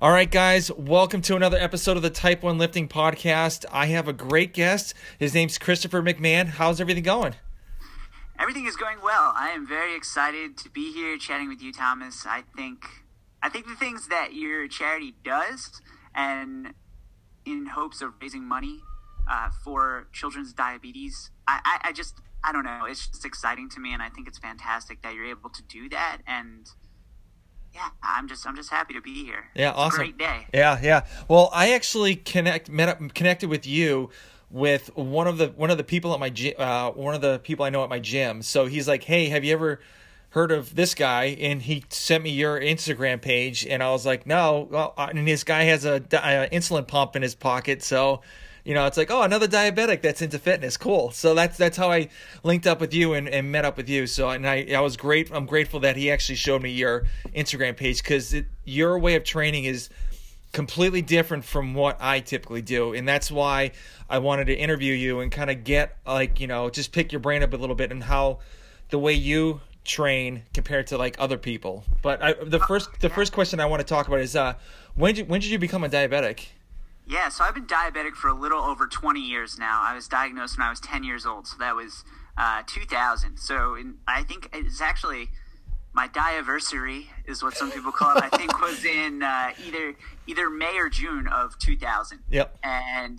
All right, guys, welcome to another episode of the Type 1 Lifting Podcast. I have a great guest. His name's Christopher McMahon. How's everything going? Everything is going well. I am very excited to be here chatting with you, Thomas. I think I think the things that your charity does and in hopes of raising money uh, for children's diabetes, I, I, I just I don't know. It's just exciting to me, and I think it's fantastic that you're able to do that. And yeah, I'm just I'm just happy to be here. Yeah, It's awesome. Great day. Yeah, yeah. Well, I actually connect met up, connected with you with one of the one of the people at my gym, uh, one of the people I know at my gym. So he's like, "Hey, have you ever heard of this guy?" And he sent me your Instagram page, and I was like, "No." Well, uh, and this guy has a, a insulin pump in his pocket, so you know, it's like, oh, another diabetic that's into fitness. Cool. So that's that's how I linked up with you and, and met up with you. So and I, I was great. I'm grateful that he actually showed me your Instagram page because your way of training is completely different from what I typically do, and that's why I wanted to interview you and kind of get like you know just pick your brain up a little bit and how the way you train compared to like other people. But I, the first the first question I want to talk about is uh when did when did you become a diabetic? Yeah, so I've been diabetic for a little over 20 years now. I was diagnosed when I was 10 years old, so that was uh, 2000. So in, I think it's actually my diaversary is what some people call it. I think was in uh, either either May or June of 2000. Yep. And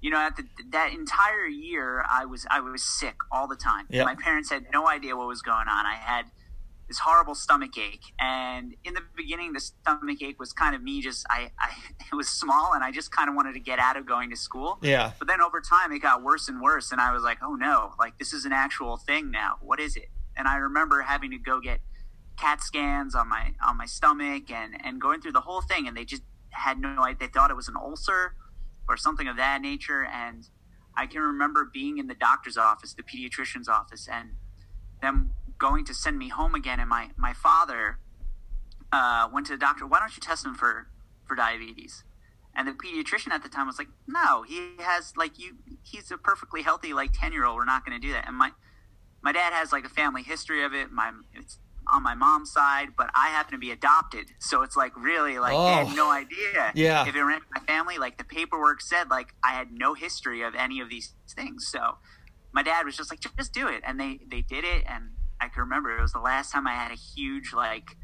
you know, at the, that entire year, I was I was sick all the time. Yep. My parents had no idea what was going on. I had this horrible stomach ache. And in the beginning the stomach ache was kind of me just I, I it was small and i just kind of wanted to get out of going to school. Yeah. but then over time it got worse and worse and i was like oh no like this is an actual thing now. What is it? And i remember having to go get cat scans on my on my stomach and and going through the whole thing and they just had no idea they thought it was an ulcer or something of that nature. And i can remember being in the doctor's office the pediatrician's office and them going to send me home again and my my father uh, went to the doctor why don't you test him for for diabetes? And the pediatrician at the time was like no he has like you he's a perfectly healthy like 10 year old we're not going to do that. And my my dad has like a family history of it my it's on my mom's side but i happen to be adopted. So it's like really like Oh. had no idea Yeah. if it ran my family like the paperwork said like i had no history of any of these things. So my dad was just like just do it. And they they did it and i can remember it was the last time i had a huge like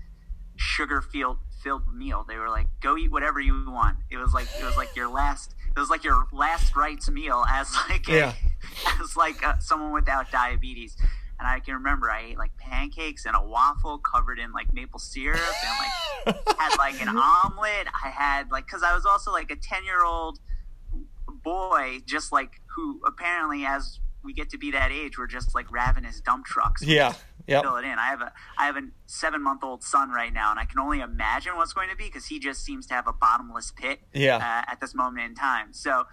sugar filled filled meal. They were like go eat whatever you want. It was like it was like your last it was like your last rites meal as like a, Yeah. as like uh someone without diabetes. And i can remember i ate like pancakes and a waffle covered in like maple syrup and like had like an omelet. I had like because i was also like a 10 year old boy just like who apparently as we get to be that age we're just like ravenous dump trucks Yeah. Yep. fill it in i have a i have a seven month old son right now and i can only imagine what's going to be because he just seems to have a bottomless pit Yeah. uh, at this moment in time so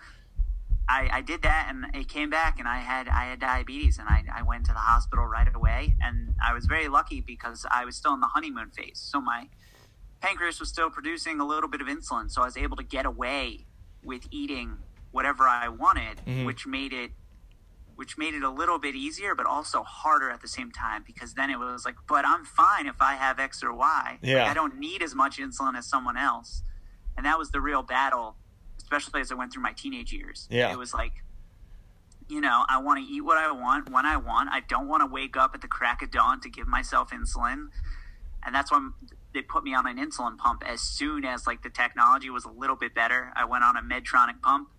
I, I did that and it came back and I had I had diabetes and I, I went to the hospital right away and I was very lucky because I was still in the honeymoon phase so my pancreas was still producing a little bit of insulin so I was able to get away with eating whatever I wanted Mhm. which made it which made it a little bit easier but also harder at the same time because then it was like but I'm fine if I have X or Y Like, I don't need as much insulin as someone else and that was the real battle especially as I went through my teenage years. Yeah. It was like, you know, I want to eat what I want when I want. I don't want to wake up at the crack of dawn to give myself insulin. And that's why they put me on an insulin pump as soon as like the technology was a little bit better. I went on a Medtronic pump,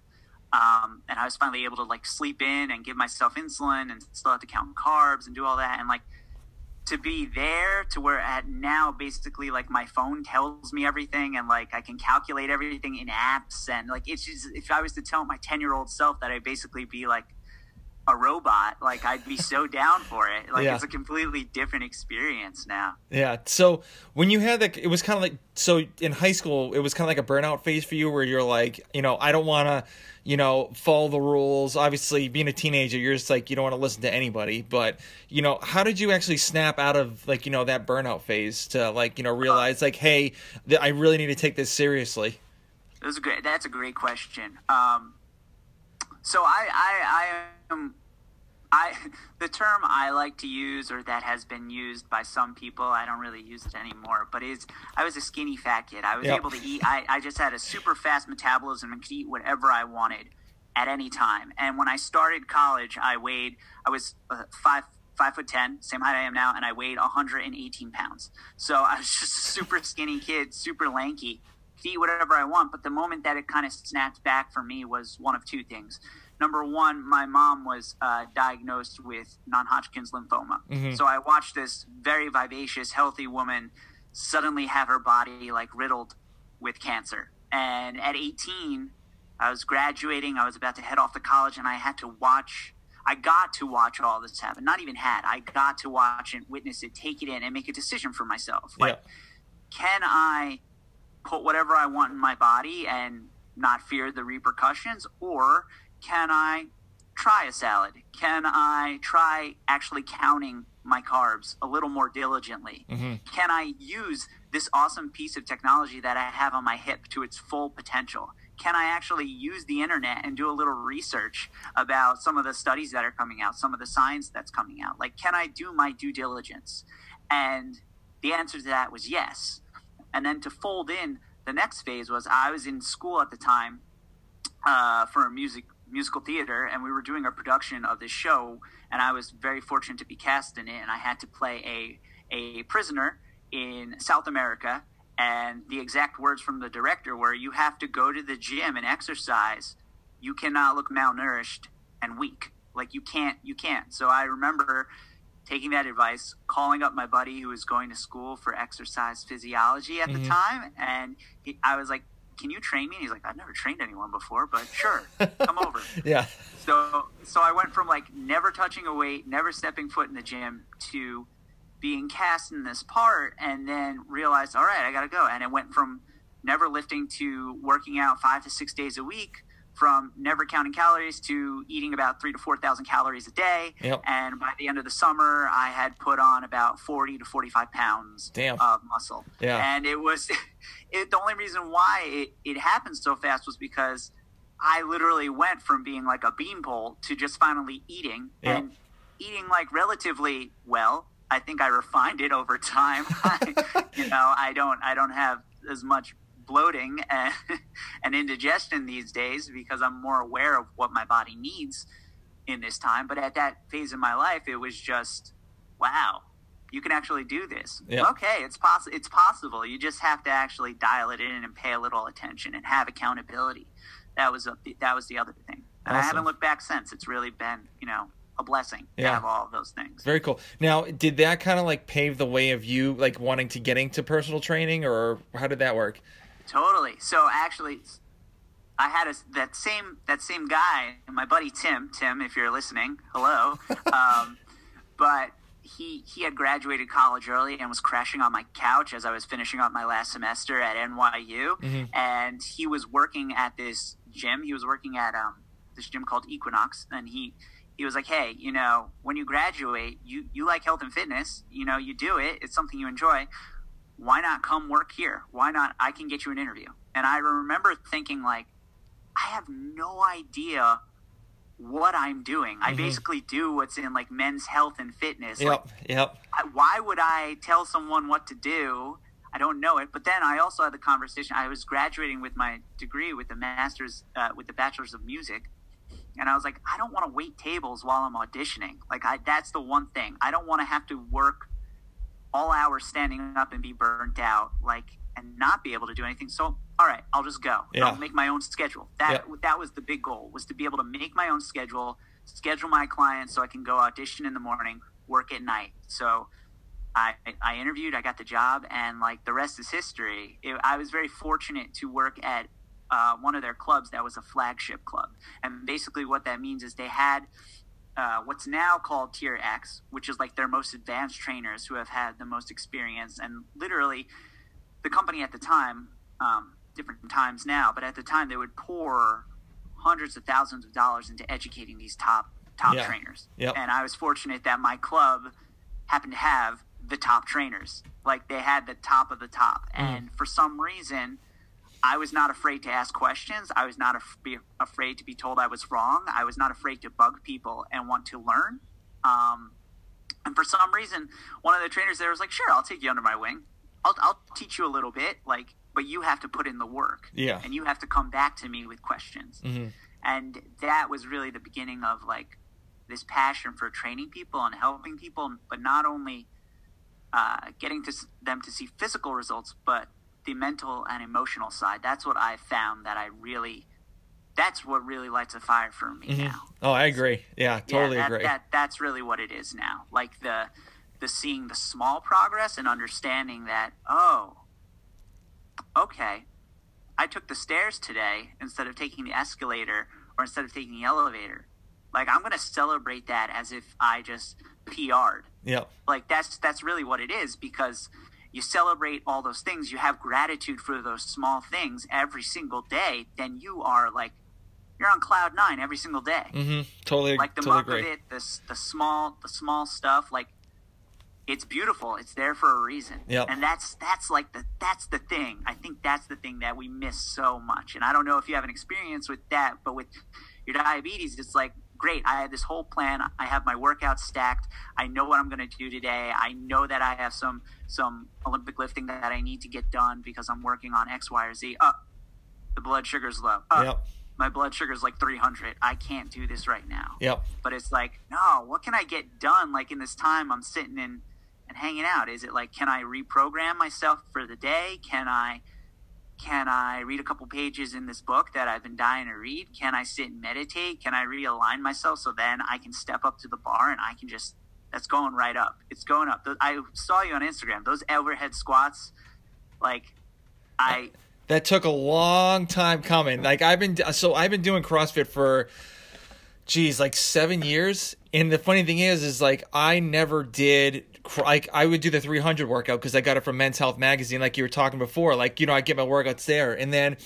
um, and I was finally able to like sleep in and give myself insulin and still have to count carbs and do all that. And like to be there to where at now basically like my phone tells me everything and like I can calculate everything in apps and like it's just if I was to tell my 10 year old self that I'd basically be like a robot like I'd be so down for it like Yeah. it's a completely different experience now Yeah. So when you had that, it was kind of like so in high school, it was kind of like a burnout phase for you, where you're like, you know, I don't want to, you know, follow the rules. Obviously, being a teenager, you're just like you don't want to listen to anybody. But you know, how did you actually snap out of like you know that burnout phase to like you know realize like, hey, th- I really need to take this seriously. That's a great. That's a great question. Um, so I, I, I am, I, the term I like to use, or that has been used by some people, I don't really use it anymore. But is I was a skinny fat kid. I was Yep. able to eat. I, I just had a super fast metabolism and could eat whatever I wanted at any time. And when I started college, I weighed. I was uh, five. Five foot ten, same height I am now, and I weighed 118 pounds. So I was just a super skinny kid, super lanky could eat whatever I want. But the moment that it kind of snapped back for me was one of two things. Number one, my mom was uh, diagnosed with non Hodgkin's lymphoma. So I watched this very vivacious, healthy woman suddenly have her body like riddled with cancer. And at 18, I was graduating, I was about to head off to college, and I had to watch. I got to watch all this happen. Not even had. I got to watch and witness it, take it in, and make a decision for myself. Like, yeah. can I put whatever I want in my body and not fear the repercussions? Or can I try a salad? Can I try actually counting my carbs a little more diligently? Can I use this awesome piece of technology that I have on my hip to its full potential? Can I actually use the internet and do a little research about some of the studies that are coming out, some of the science that's coming out? Like, can I do my due diligence? And the answer to that was yes. And then to fold in the next phase was I was in school at the time uh, for a music musical theater, and we were doing a production of this show, and I was very fortunate to be cast in it, and I had to play a a prisoner in South America, and the exact words from the director were, "You have to go to the gym and exercise. You cannot look malnourished and weak. Like you can't, you can't." So I remember taking that advice, calling up my buddy who was going to school for exercise physiology at the mm-hmm. time, and he, I was like, "Can you train me?" And he's like, "I've never trained anyone before, but sure, come over." Yeah. So, so I went from like never touching a weight, never stepping foot in the gym, to being cast in this part, and then realized, all right, I gotta go. And it went from never lifting to working out five to six days a week, from never counting calories to eating about three to four thousand calories a day. Yep. And by the end of the summer, I had put on about forty to forty-five pounds Damn. of muscle. Yeah. And it was it, the only reason why it, it happened so fast was because I literally went from being like a beanpole to just finally eating Yeah. and eating like relatively well. I think I refined it over time. you know, I don't I don't have as much bloating and, and indigestion these days because I'm more aware of what my body needs in this time. But at that phase of my life, it was just wow, you can actually do this. Yeah. Okay, it's possible. It's possible. You just have to actually dial it in and pay a little attention and have accountability. That was a, that was the other thing. And I haven't looked back since. It's really been you know a blessing to Yeah. have all of those things. Very cool. Now, did that kind of like pave the way of you like wanting to getting to personal training, or how did that work? Totally. So actually, I had a, that same that same guy, my buddy Tim. Tim, if you're listening, hello. um, but he he had graduated college early and was crashing on my couch as I was finishing up my last semester at NYU, and he was working at this gym. He was working at um, this gym called Equinox, and he he was like, "Hey, you know, when you graduate, you you like health and fitness. You know, you do it. It's something you enjoy." Why not come work here? Why not? I can get you an interview. And I remember thinking, like, I have no idea what I'm doing. I basically do what's in like men's health and fitness. Like, Yep. Yep. I- why would I tell someone what to do? I don't know it. But then I also had the conversation. I was graduating with my degree with the master's, uh, with the bachelor's of music. And I was like, I don't want to wait tables while I'm auditioning. Like, I, that's the one thing. I don't want to have to work all hours standing up and be burnt out, like, and not be able to do anything. So, all right, I'll just go. Yeah. I'll make my own schedule. That that was the big goal was to be able to make my own schedule, schedule my clients so I can go audition in the morning, work at night. So. I, I interviewed, I got the job, and like the rest is history. It, I was very fortunate to work at uh, one of their clubs that was a flagship club. And basically, what that means is they had uh, what's now called Tier X, which is like their most advanced trainers who have had the most experience. And literally, the company at the time, um, different times now, but at the time, they would pour hundreds of thousands of dollars into educating these top top Yeah. trainers. Yep. And I was fortunate that my club happened to have the top trainers. Like they had the top of the top. And for some reason, I was not afraid to ask questions. I was not af- be afraid to be told I was wrong. I was not afraid to bug people and want to learn. Um, and for some reason, one of the trainers there was like, "Sure, I'll take you under my wing. I'll, I'll teach you a little bit. Like, but you have to put in the work. Yeah. and you have to come back to me with questions." Mhm. And that was really the beginning of like this passion for training people and helping people, but not only uh, getting to s- them to see physical results, but the mental and emotional side. That's what I found that I really. That's what really lights a fire for me mm-hmm. now. Oh, I agree. Yeah, totally yeah, that, agree. That, that's really what it is now. Like the the seeing the small progress and understanding that oh, okay, I took the stairs today instead of taking the escalator or instead of taking the elevator. Like I'm going to celebrate that as if I just PR'd. Yep. Like that's that's really what it is because you celebrate all those things, you have gratitude for those small things every single day, then you are like you're on cloud 9 every single day Mm-hmm. Totally, like the totally muck agree. of it, the the small the small stuff, like it's beautiful. It's there for a reason. Yep. And that's that's like the that's the thing. I think that's the thing that we miss so much. And I don't know if you have an experience with that, but with your diabetes, it's like great. I have this whole plan. I have my workout stacked. I know what I'm going to do today. I know that I have some some Olympic lifting that I need to get done because I'm working on X, Y, or Z. Oh, the blood sugar's low. Oh, Yep. my blood sugar's like 300. I can't do this right now Yep. but it's like no what can i get done like in this time i'm sitting in and hanging out is it like can i reprogram myself for the day can i can i read a couple pages in this book that i've been dying to read can i sit and meditate can i realign myself so then i can step up to the bar and i can just that's going right up it's going up i saw you on instagram those overhead squats like i That took a long time coming. Like I've been so I've been doing CrossFit for geez, like 7 years. And the funny thing is is like I never did like I would do the 300 workout cuz I got it from Men's Health magazine like you were talking before. Like, you know, I get my workouts there. And then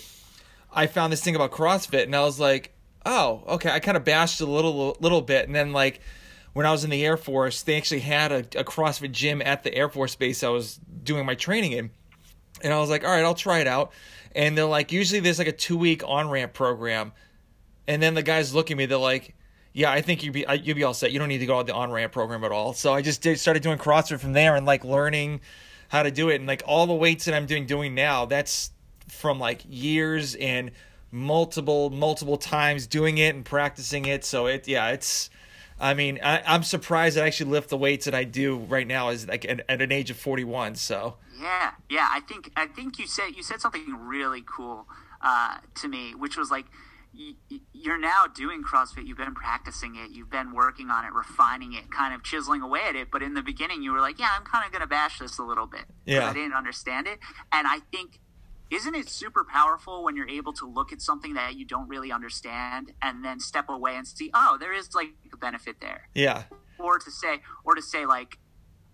I found this thing about CrossFit and I was like, "Oh, okay." I kind of bashed a little little bit and then like when I was in the Air Force, they actually had a, a CrossFit gym at the Air Force base I was doing my training in. And I was like, all right, I'll try it out. And they're like, usually there's like a two week on ramp program. And then the guys look at me, they're like, yeah, I think you'd be you'd be all set. You don't need to go on the on ramp program at all. So I just did, started doing CrossFit from there and like learning how to do it. And like all the weights that I'm doing doing now, that's from like years and multiple multiple times doing it and practicing it. So it yeah, it's. I mean, I, I'm surprised that I actually lift the weights that I do right now is like at, at an age of 41. So Yeah, yeah. I think I think you said you said something really cool uh, to me, which was like you're now doing CrossFit. You've been practicing it. You've been working on it, refining it, kind of chiseling away at it. But in the beginning, you were like, "Yeah, I'm kind of going to bash this a little bit." Yeah. I didn't understand it, and I think. Isn't it super powerful when you're able to look at something that you don't really understand and then step away and see, oh, there is like a benefit there? Yeah, or to say or to say like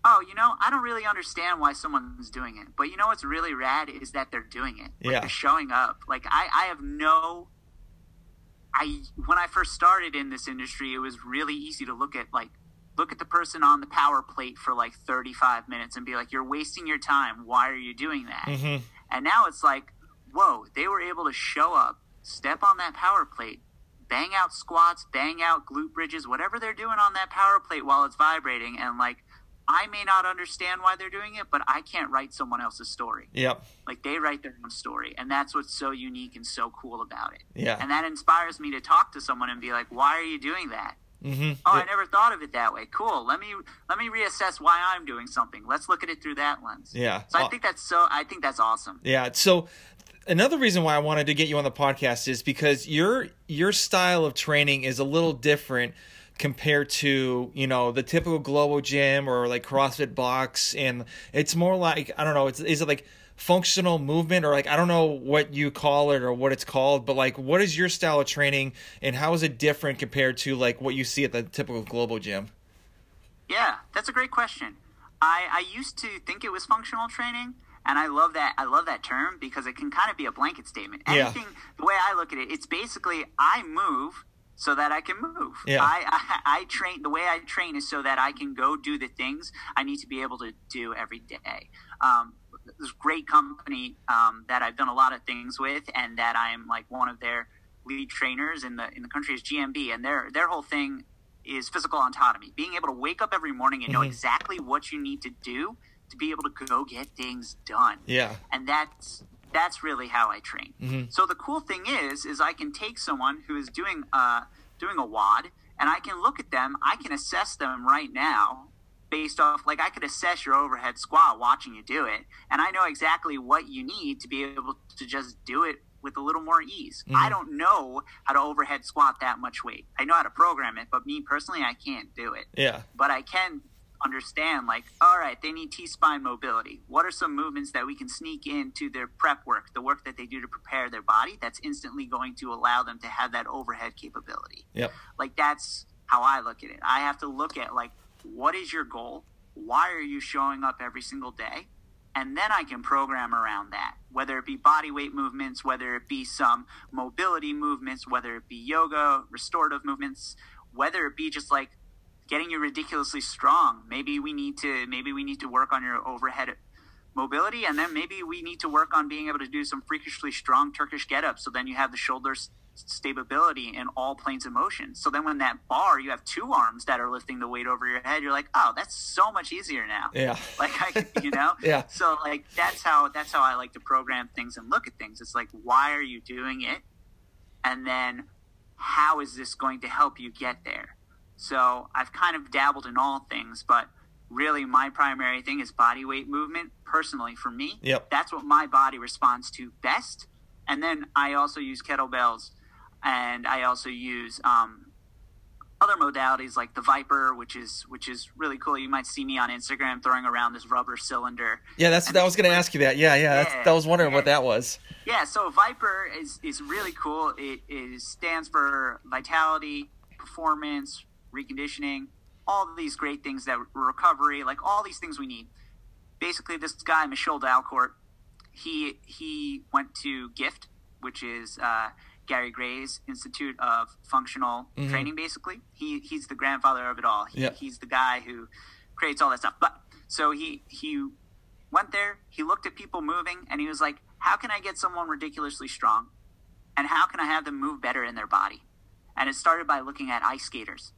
oh you know i don't really understand why someone's doing it. But you know what's really rad is that they're doing it. Like Yeah. they're showing up. Like i i have no i when i first started in this industry it was really easy to look at like look at the person on the power plate for like 35 minutes and be like you're wasting your time. Why are you doing that? Hmm and now it's like, whoa, they were able to show up, step on that power plate, bang out squats, bang out glute bridges, whatever they're doing on that power plate while it's vibrating. And like, I may not understand why they're doing it, but I can't write someone else's story. yep, Like, they write their own story. And that's what's so unique and so cool about it. yeah, And that inspires me to talk to someone and be like, why are you doing that? Mm-hmm. Oh, I never thought of it that way. Cool. Let me let me reassess why I'm doing something. Let's look at it through that lens. Yeah. So I think that's so. I think that's awesome. Yeah. So another reason why I wanted to get you on the podcast is because your your style of training is a little different compared to you know the typical Globo Gym or like CrossFit Box, and it's more like I don't know. It's is it like functional movement or like I don't know what you call it or what it's called, but like what is your style of training and how is it different compared to like what you see at the typical Globo Gym? Yeah, that's a great question. I, I used to think it was functional training, and I love that. I love that term because it can kind of be a blanket statement. Yeah. The way I look at it, it's basically I move so that I can move. Yeah. I, I I train. The way I train is so that I can go do the things I need to be able to do every day. Um, this great company um, that I've done a lot of things with, and that I'm like one of their lead trainers in the in the country is GMB, and their their whole thing is physical autonomy. Being able to wake up every morning and know Mhm. exactly what you need to do to be able to go get things done. Yeah. And that's that's really how I train. Mhm. So the cool thing is is I can take someone who is doing uh doing a WOD and I can look at them, I can assess them right now based off like I could assess your overhead squat watching you do it and I know exactly what you need to be able to just do it with a little more ease. I mm-hmm. don't know how to overhead squat that much weight. I know how to program it, but me personally I can't do it Yeah. but I can understand like all right they need t-spine mobility what are some movements that we can sneak into their prep work the work that they do to prepare their body that's instantly going to allow them to have that overhead capability Yep. like that's how i look at it i have to look at like what is your goal? Why are you showing up every single day? And then i can program around that whether it be body weight movements whether it be some mobility movements whether it be yoga restorative movements whether it be just like getting you ridiculously strong. Maybe we need to maybe we need to work on your overhead mobility and then maybe we need to work on being able to do some freakishly strong turkish get ups so then you have the shoulder s- stability in all planes of motion. So then when that bar you have two arms that are lifting the weight over your head you're like oh that's so much easier now. Yeah. like I, you know? Yeah. so like that's how that's how i like to program things and look at things. It's like why are you doing it? And then how is this going to help you get there? So i've kind of dabbled in all things but really my primary thing is body weight movement personally for me. Yep. that's what my body responds to best. And then i also use kettlebells and i also use um, other modalities like the ViPR, which is which is really cool. You might see me on Instagram throwing around this rubber cylinder. Yeah, that's that was gonna ask you that. Yeah, yeah. Yeah, that was wondering what that was. Yeah, so ViPR is is really cool. It is stands for vitality, performance, reconditioning, all these great things that recovery, like all these things we need. Basically, this guy Michol Dalcourt, he he went to GIFT, which is uh, Gary Gray's Institute of Functional Mhm. Training. Basically, he he's the grandfather of it all. He, Yeah. He's the guy who creates all that stuff. But so he he went there, he looked at people moving, and he was like, "How can I get someone ridiculously strong, and how can I have them move better in their body?" And it started by looking at ice skaters.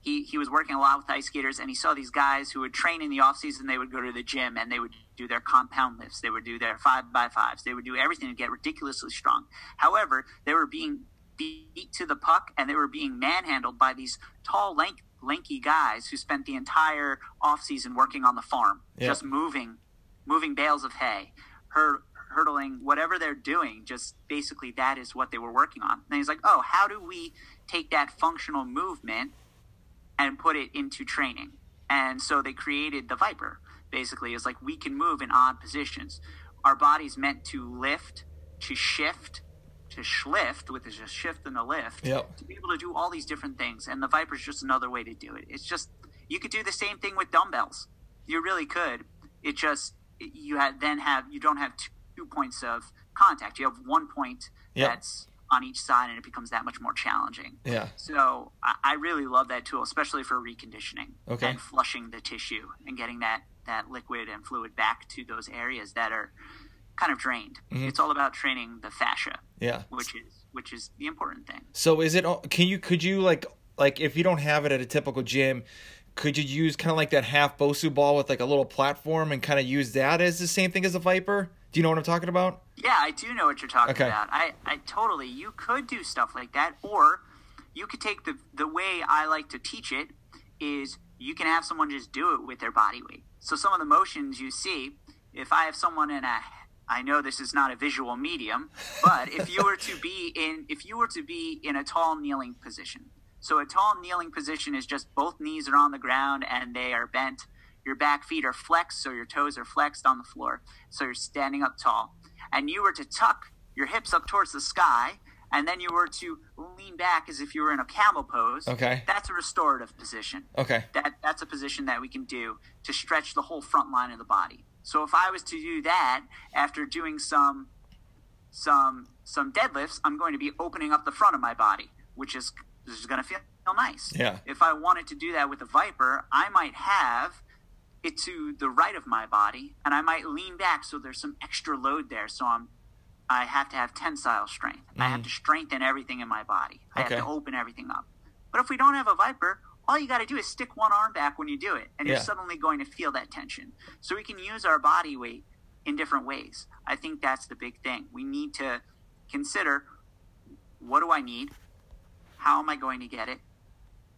He he was working a lot with ice skaters, and he saw these guys who would train in the off season. They would go to the gym and they would do their compound lifts. They would do their five by fives. They would do everything to get ridiculously strong. However, they were being beat to the puck, and they were being manhandled by these tall, lank, lanky guys who spent the entire off season working on the farm, Yeah. just moving, moving bales of hay, hur- hurdling, whatever they're doing. Just basically, that is what they were working on. And he's like, "Oh, how do we take that functional movement and put it into training?" And so they created the ViPR. Basically, it's like we can move in odd positions. Our body's meant to lift, to shift, to schlift, which is a shift and a lift Yep. to be able to do all these different things. And the ViPR's just another way to do it. It's just you could do the same thing with dumbbells. You really could. It just you had then have you don't have two, two points of contact. You have one point Yep. that's on each side, and it becomes that much more challenging. Yeah. So I, really love that tool, especially for reconditioning Okay. and flushing the tissue and getting that that liquid and fluid back to those areas that are kind of drained. Mhm. It's all about training the fascia, Yeah. which is which is the important thing. So is it? Can you? Could you like like if you don't have it at a typical gym? Could you use kind of like that half Bosu ball with like a little platform and kind of use that as the same thing as a ViPR? Do you know what I'm talking about? Yeah, I do know what you're talking Okay. about. I, I totally. You could do stuff like that, or you could take the the way I like to teach it is you can have someone just do it with their body weight. So some of the motions you see, if I have someone in a I know this is not a visual medium, but if you were to be in if you were to be in a tall kneeling position. So a tall kneeling position is just both knees are on the ground and they are bent. Your back feet are flexed, so your toes are flexed on the floor. So you're standing up tall. And you were to tuck your hips up towards the sky, and then you were to lean back as if you were in a camel pose. Okay. That's a restorative position. Okay. That that's a position that we can do to stretch the whole front line of the body. So if I was to do that after doing some some some deadlifts, I'm going to be opening up the front of my body, which is is going to feel nice. Yeah. If I wanted to do that with a viper, I might have it to the right of my body, and I might lean back so there's some extra load there. So I'm I have to have tensile strength. I have mm. to strengthen everything in my body. I Okay. have to open everything up. But if we don't have a viper, all you got to do is stick one arm back when you do it, and Yeah. you're suddenly going to feel that tension. So we can use our body weight in different ways. I think that's the big thing. We need to consider what do I need? How am I going to get it?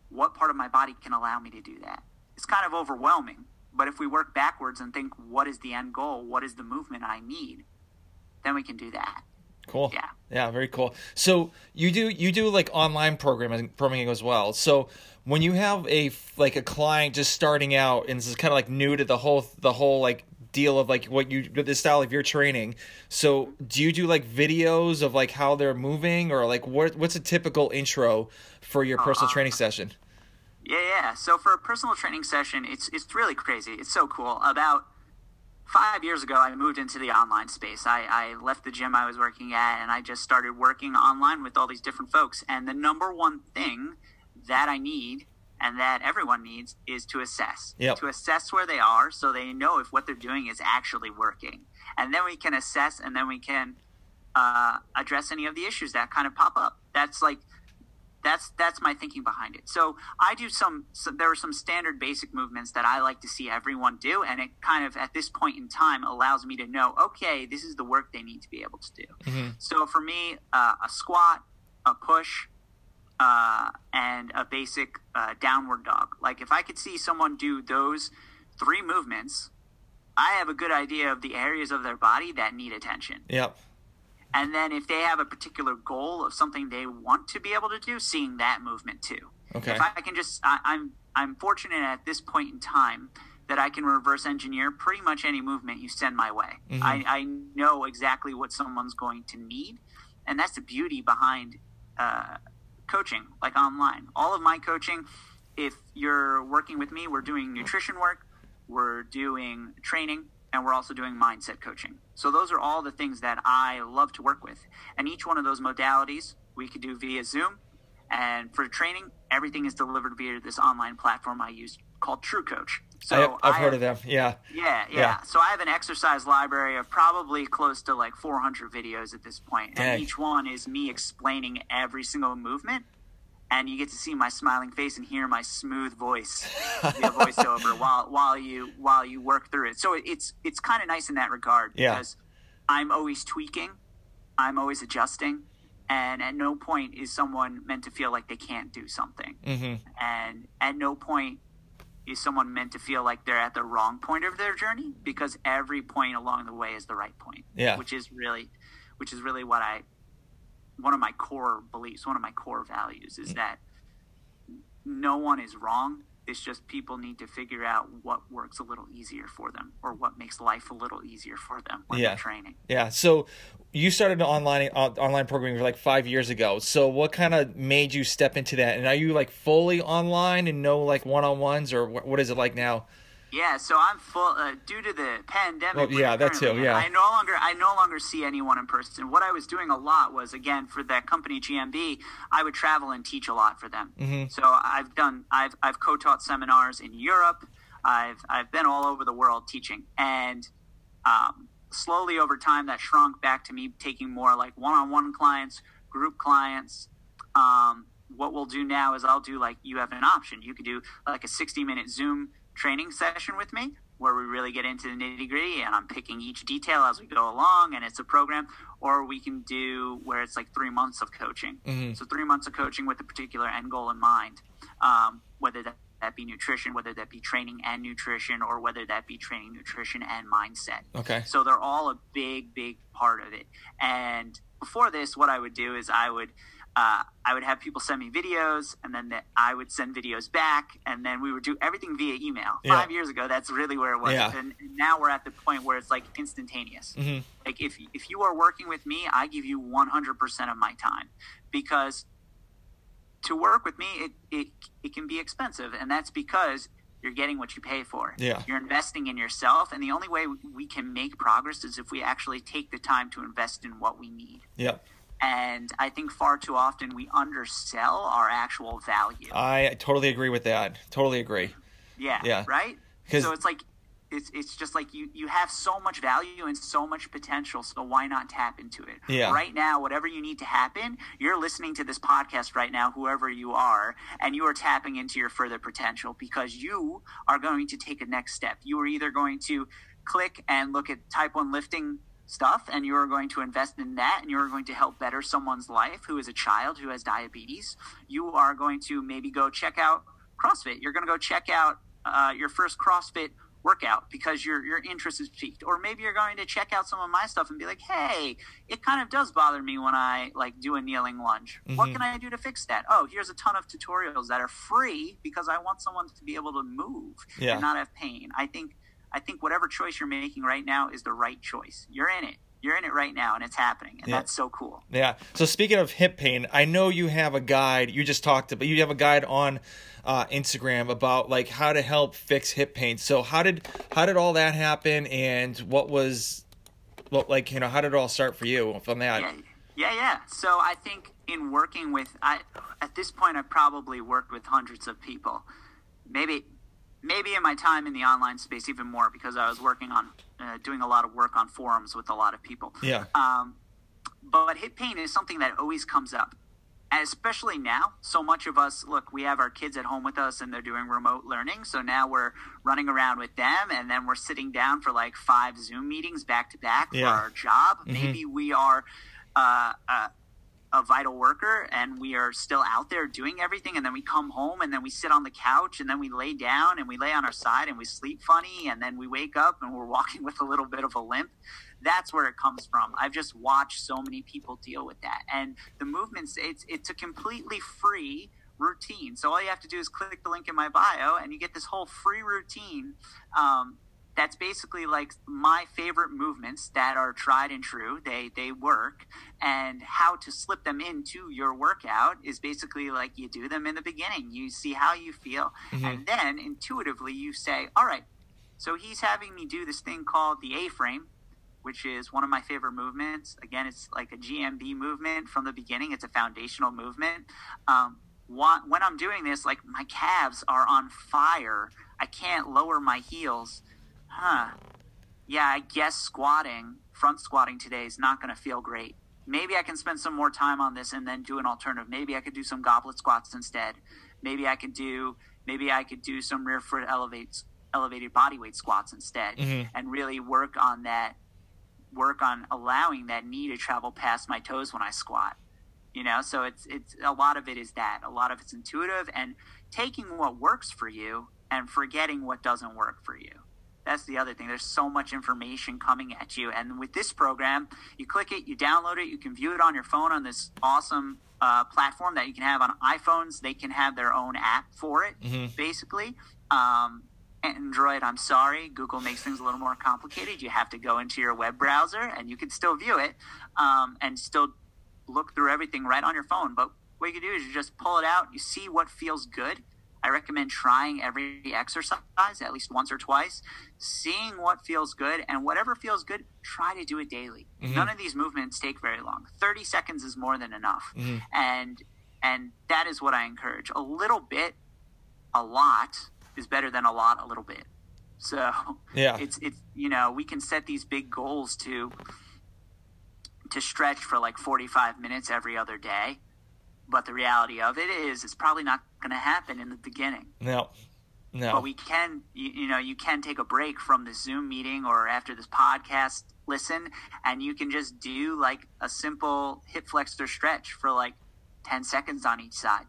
What part of my body can allow me to do that? It's kind of overwhelming, but if we work backwards and think what is the end goal? What is the movement I need? Then we can do that. Cool. Yeah. Yeah, very cool. So you do you do like online programming programming as well. So when you have a like a client just starting out and this is kind of like new to the whole the whole like deal of like what you the style of your training. So do you do like videos of like how they're moving or like what what's a typical intro for your personal Uh-huh. training session? Yeah, yeah. So for a personal training session, it's it's really crazy. It's so cool. About five years ago, I moved into the online space. I, I left the gym I was working at, and I just started working online with all these different folks. And the number one thing that I need and that everyone needs is to assess. Yep. To assess where they are, so they know if what they're doing is actually working. And then we can assess, and then we can uh, address any of the issues that kind of pop up. That's like that's that's my thinking behind it. So I do some, so there are some standard basic movements that I like to see everyone do, and it kind of at this point in time allows me to know, okay, this is the work they need to be able to do. Mhm. So for me, uh, a squat, a push, uh, and a basic uh, downward dog. Like if I could see someone do those three movements, I have a good idea of the areas of their body that need attention. Yep. And then if they have a particular goal of something they want to be able to do, seeing that movement too. Okay. If I can just, I, I'm I'm fortunate at this point in time that I can reverse engineer pretty much any movement you send my way. Mhm. I, I know exactly what someone's going to need, and that's the beauty behind uh, coaching, like online. All of my coaching, if you're working with me, we're doing nutrition work, we're doing training, and we're also doing mindset coaching. So those are all the things that I love to work with. And each one of those modalities we could do via Zoom. And for training, everything is delivered via this online platform I use called True Coach. So I have, I've I heard of them. Yeah. yeah, yeah, Yeah. So I have an exercise library of probably close to like 400 videos at this point, Dang. and each one is me explaining every single movement, and you get to see my smiling face and hear my smooth voice via voiceover while while you while you work through it. So it's it's kind of nice in that regard Yeah. because I'm always tweaking, I'm always adjusting, and at no point is someone meant to feel like they can't do something hmm and at no point is someone meant to feel like they're at the wrong point of their journey because every point along the way is the right point Yeah. which is really which is really what i one of my core beliefs one of my core values is that no one is wrong it's just people need to figure out what works a little easier for them or what makes life a little easier for them when Yeah. they're training Yeah. So you started online uh, online programming like five years ago. So what kind of made you step into that? And are you like fully online and no like one on ones or what, what is it like now? Yeah, so I'm full uh, due to the pandemic. Well, yeah, that's in, yeah. I no longer I no longer see anyone in person. What I was doing a lot was again for that company GMB, I would travel and teach a lot for them. Mhm. So I've done I've I've co-taught seminars in Europe. I've I've been all over the world teaching, and um, slowly over time that shrunk back to me taking more like one-on-one clients, group clients. Um, what we'll do now is I'll do like you have an option. You could do like a 60 minute Zoom training session with me, where we really get into the nitty gritty and I'm picking each detail as we go along and it's a program, or we can do where it's like three months of coaching. Mhm. So three months of coaching with a particular end goal in mind, um, whether that, be nutrition, whether that be training and nutrition, or whether that be training, nutrition, and mindset. Okay. So they're all a big, big part of it. And before this, what I would do is I would uh, I would have people send me videos, and then the, I would send videos back, and then we would do everything via email. Yeah. Five years ago, that's really where it was, Yeah. and now we're at the point where it's like instantaneous. Mhm. Like if if you are working with me, I give you 100% of my time because to work with me, it, it, it can be expensive. And that's because you're getting what you pay for. Yeah. You're investing in yourself. And the only way we can make progress is if we actually take the time to invest in what we need. Yep. And I think far too often we undersell our actual value. I totally agree with that. Totally agree. Yeah. Yeah. Right. 'Cause- So it's like it's it's just like you you have so much value and so much potential. So why not tap into it? Yeah. Right now, whatever you need to happen, you're listening to this podcast right now, whoever you are, and you are tapping into your further potential because you are going to take a next step. You are either going to click and look at type one lifting stuff and you are going to invest in that and you're going to help better someone's life who is a child who has diabetes you are going to maybe go check out crossfit you're going to go check out uh, your first crossfit workout because your your interest is piqued or maybe you're going to check out some of my stuff and be like hey it kind of does bother me when i like do a kneeling lunge. What Mhm. can i do to fix that? Oh here's a ton of tutorials that are free because i want someone to be able to move Yeah. and not have pain. I think i think whatever choice you're making right now is the right choice. You're in it you're in it right now and it's happening and Yeah. that's so cool Yeah. So speaking of hip pain, I know you have a guide. You just talked about you have a guide on uh, Instagram about like how to help fix hip pain. So how did how did all that happen, and what was, what like you know how did it all start for you from that? Yeah, yeah, yeah. So I think in working with, I at this point I've probably worked with hundreds of people. Maybe, maybe in my time in the online space even more because I was working on uh, doing a lot of work on forums with a lot of people. Yeah. Um, but hip pain is something that always comes up. And especially now, so much of us look, we have our kids at home with us and they're doing remote learning. So now we're running around with them and then we're sitting down for like five Zoom meetings back to back Yeah. for our job. Mhm. Maybe we are uh, uh, a vital worker and we are still out there doing everything and then we come home and then we sit on the couch and then we lay down and we lay on our side and we sleep funny and then we wake up and we're walking with a little bit of a limp. That's where it comes from. I've just watched so many people deal with that. And the movements it's it's a completely free routine. So all you have to do is click the link in my bio and you get this whole free routine um, that's basically like my favorite movements that are tried and true. They they work. And how to slip them into your workout is basically like you do them in the beginning. You see how you feel. Mhm. and then intuitively you say all right so he's having me do this thing called the a frame which is one of my favorite movements. Again it's like a gmb movement from the beginning. It's a foundational movement. Um, when i'm doing this like my calves are on fire. I can't lower my heels huh yeah, I guess squatting, front squatting today is not going to feel great. Maybe I can spend some more time on this and then do an alternative. Maybe I could do some goblet squats instead. Maybe I could do maybe I could do some rear foot elevates elevated body weight squats instead Mhm. and really work on that work on allowing that knee to travel past my toes when I squat. You know, so it's it's a lot of it is that. A lot of it's intuitive and taking what works for you and forgetting what doesn't work for you. That's the other thing. There's so much information coming at you. And with this program, you click it, you download it, you can view it on your phone on this awesome uh, platform that you can have on iPhones. They can have their own app for it, Mhm. basically. Um, Android, I'm sorry, Google makes things a little more complicated. You have to go into your web browser and you can still view it um, and still look through everything right on your phone. But what you can do is you just pull it out, you see what feels good. I recommend trying every exercise at least once or twice, seeing what feels good, and whatever feels good, try to do it daily. Mhm. None of these movements take very long. Thirty seconds is more than enough, Mhm. and and that is what I encourage. A little bit, a lot is better than a lot, a little bit. So Yeah. it's it's you know we can set these big goals to to stretch for like 45 minutes every other day but the reality of it is it's probably not going to happen in the beginning No. No. But we can, you, you know, you can take a break from the Zoom meeting or after this podcast, listen, and you can just do like a simple hip flexor stretch for like 10 seconds on each side.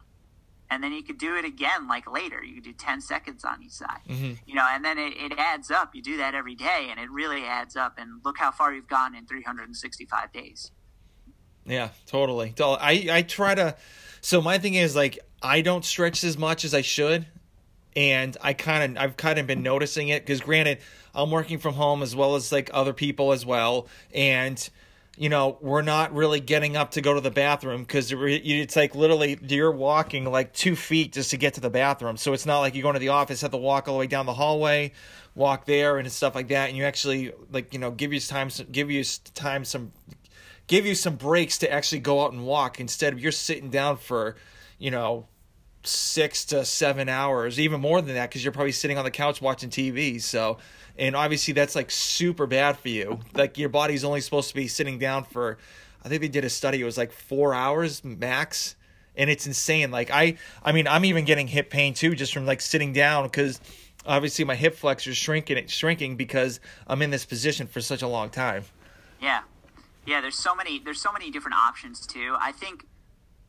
And then you could do it again like later. You could do 10 seconds on each side. Mhm. You know, and then it, it adds up. You do that every day and it really adds up. And look how far you've gone in 365 days. Yeah, totally. I I try to. So my thing is like I don't stretch as much as I should, and I kind of I've kind of been noticing it because granted I'm working from home as well as like other people as well, and you know we're not really getting up to go to the bathroom because it's like literally you're walking like two feet just to get to the bathroom. So it's not like you're going to the office have to walk all the way down the hallway, walk there and stuff like that, and you actually like you know give you time give you time some give you some breaks to actually go out and walk instead of you're sitting down for, you know, six to seven hours, even more than that, because you're probably sitting on the couch watching TV. So, and obviously that's like super bad for you. Like your body's only supposed to be sitting down for, I think they did a study. It was like four hours max, and it's insane. Like I, I mean, I'm even getting hip pain too, just from like sitting down because obviously my hip flexors shrinking, shrinking because I'm in this position for such a long time. Yeah. Yeah, there's so many there's so many different options too. I think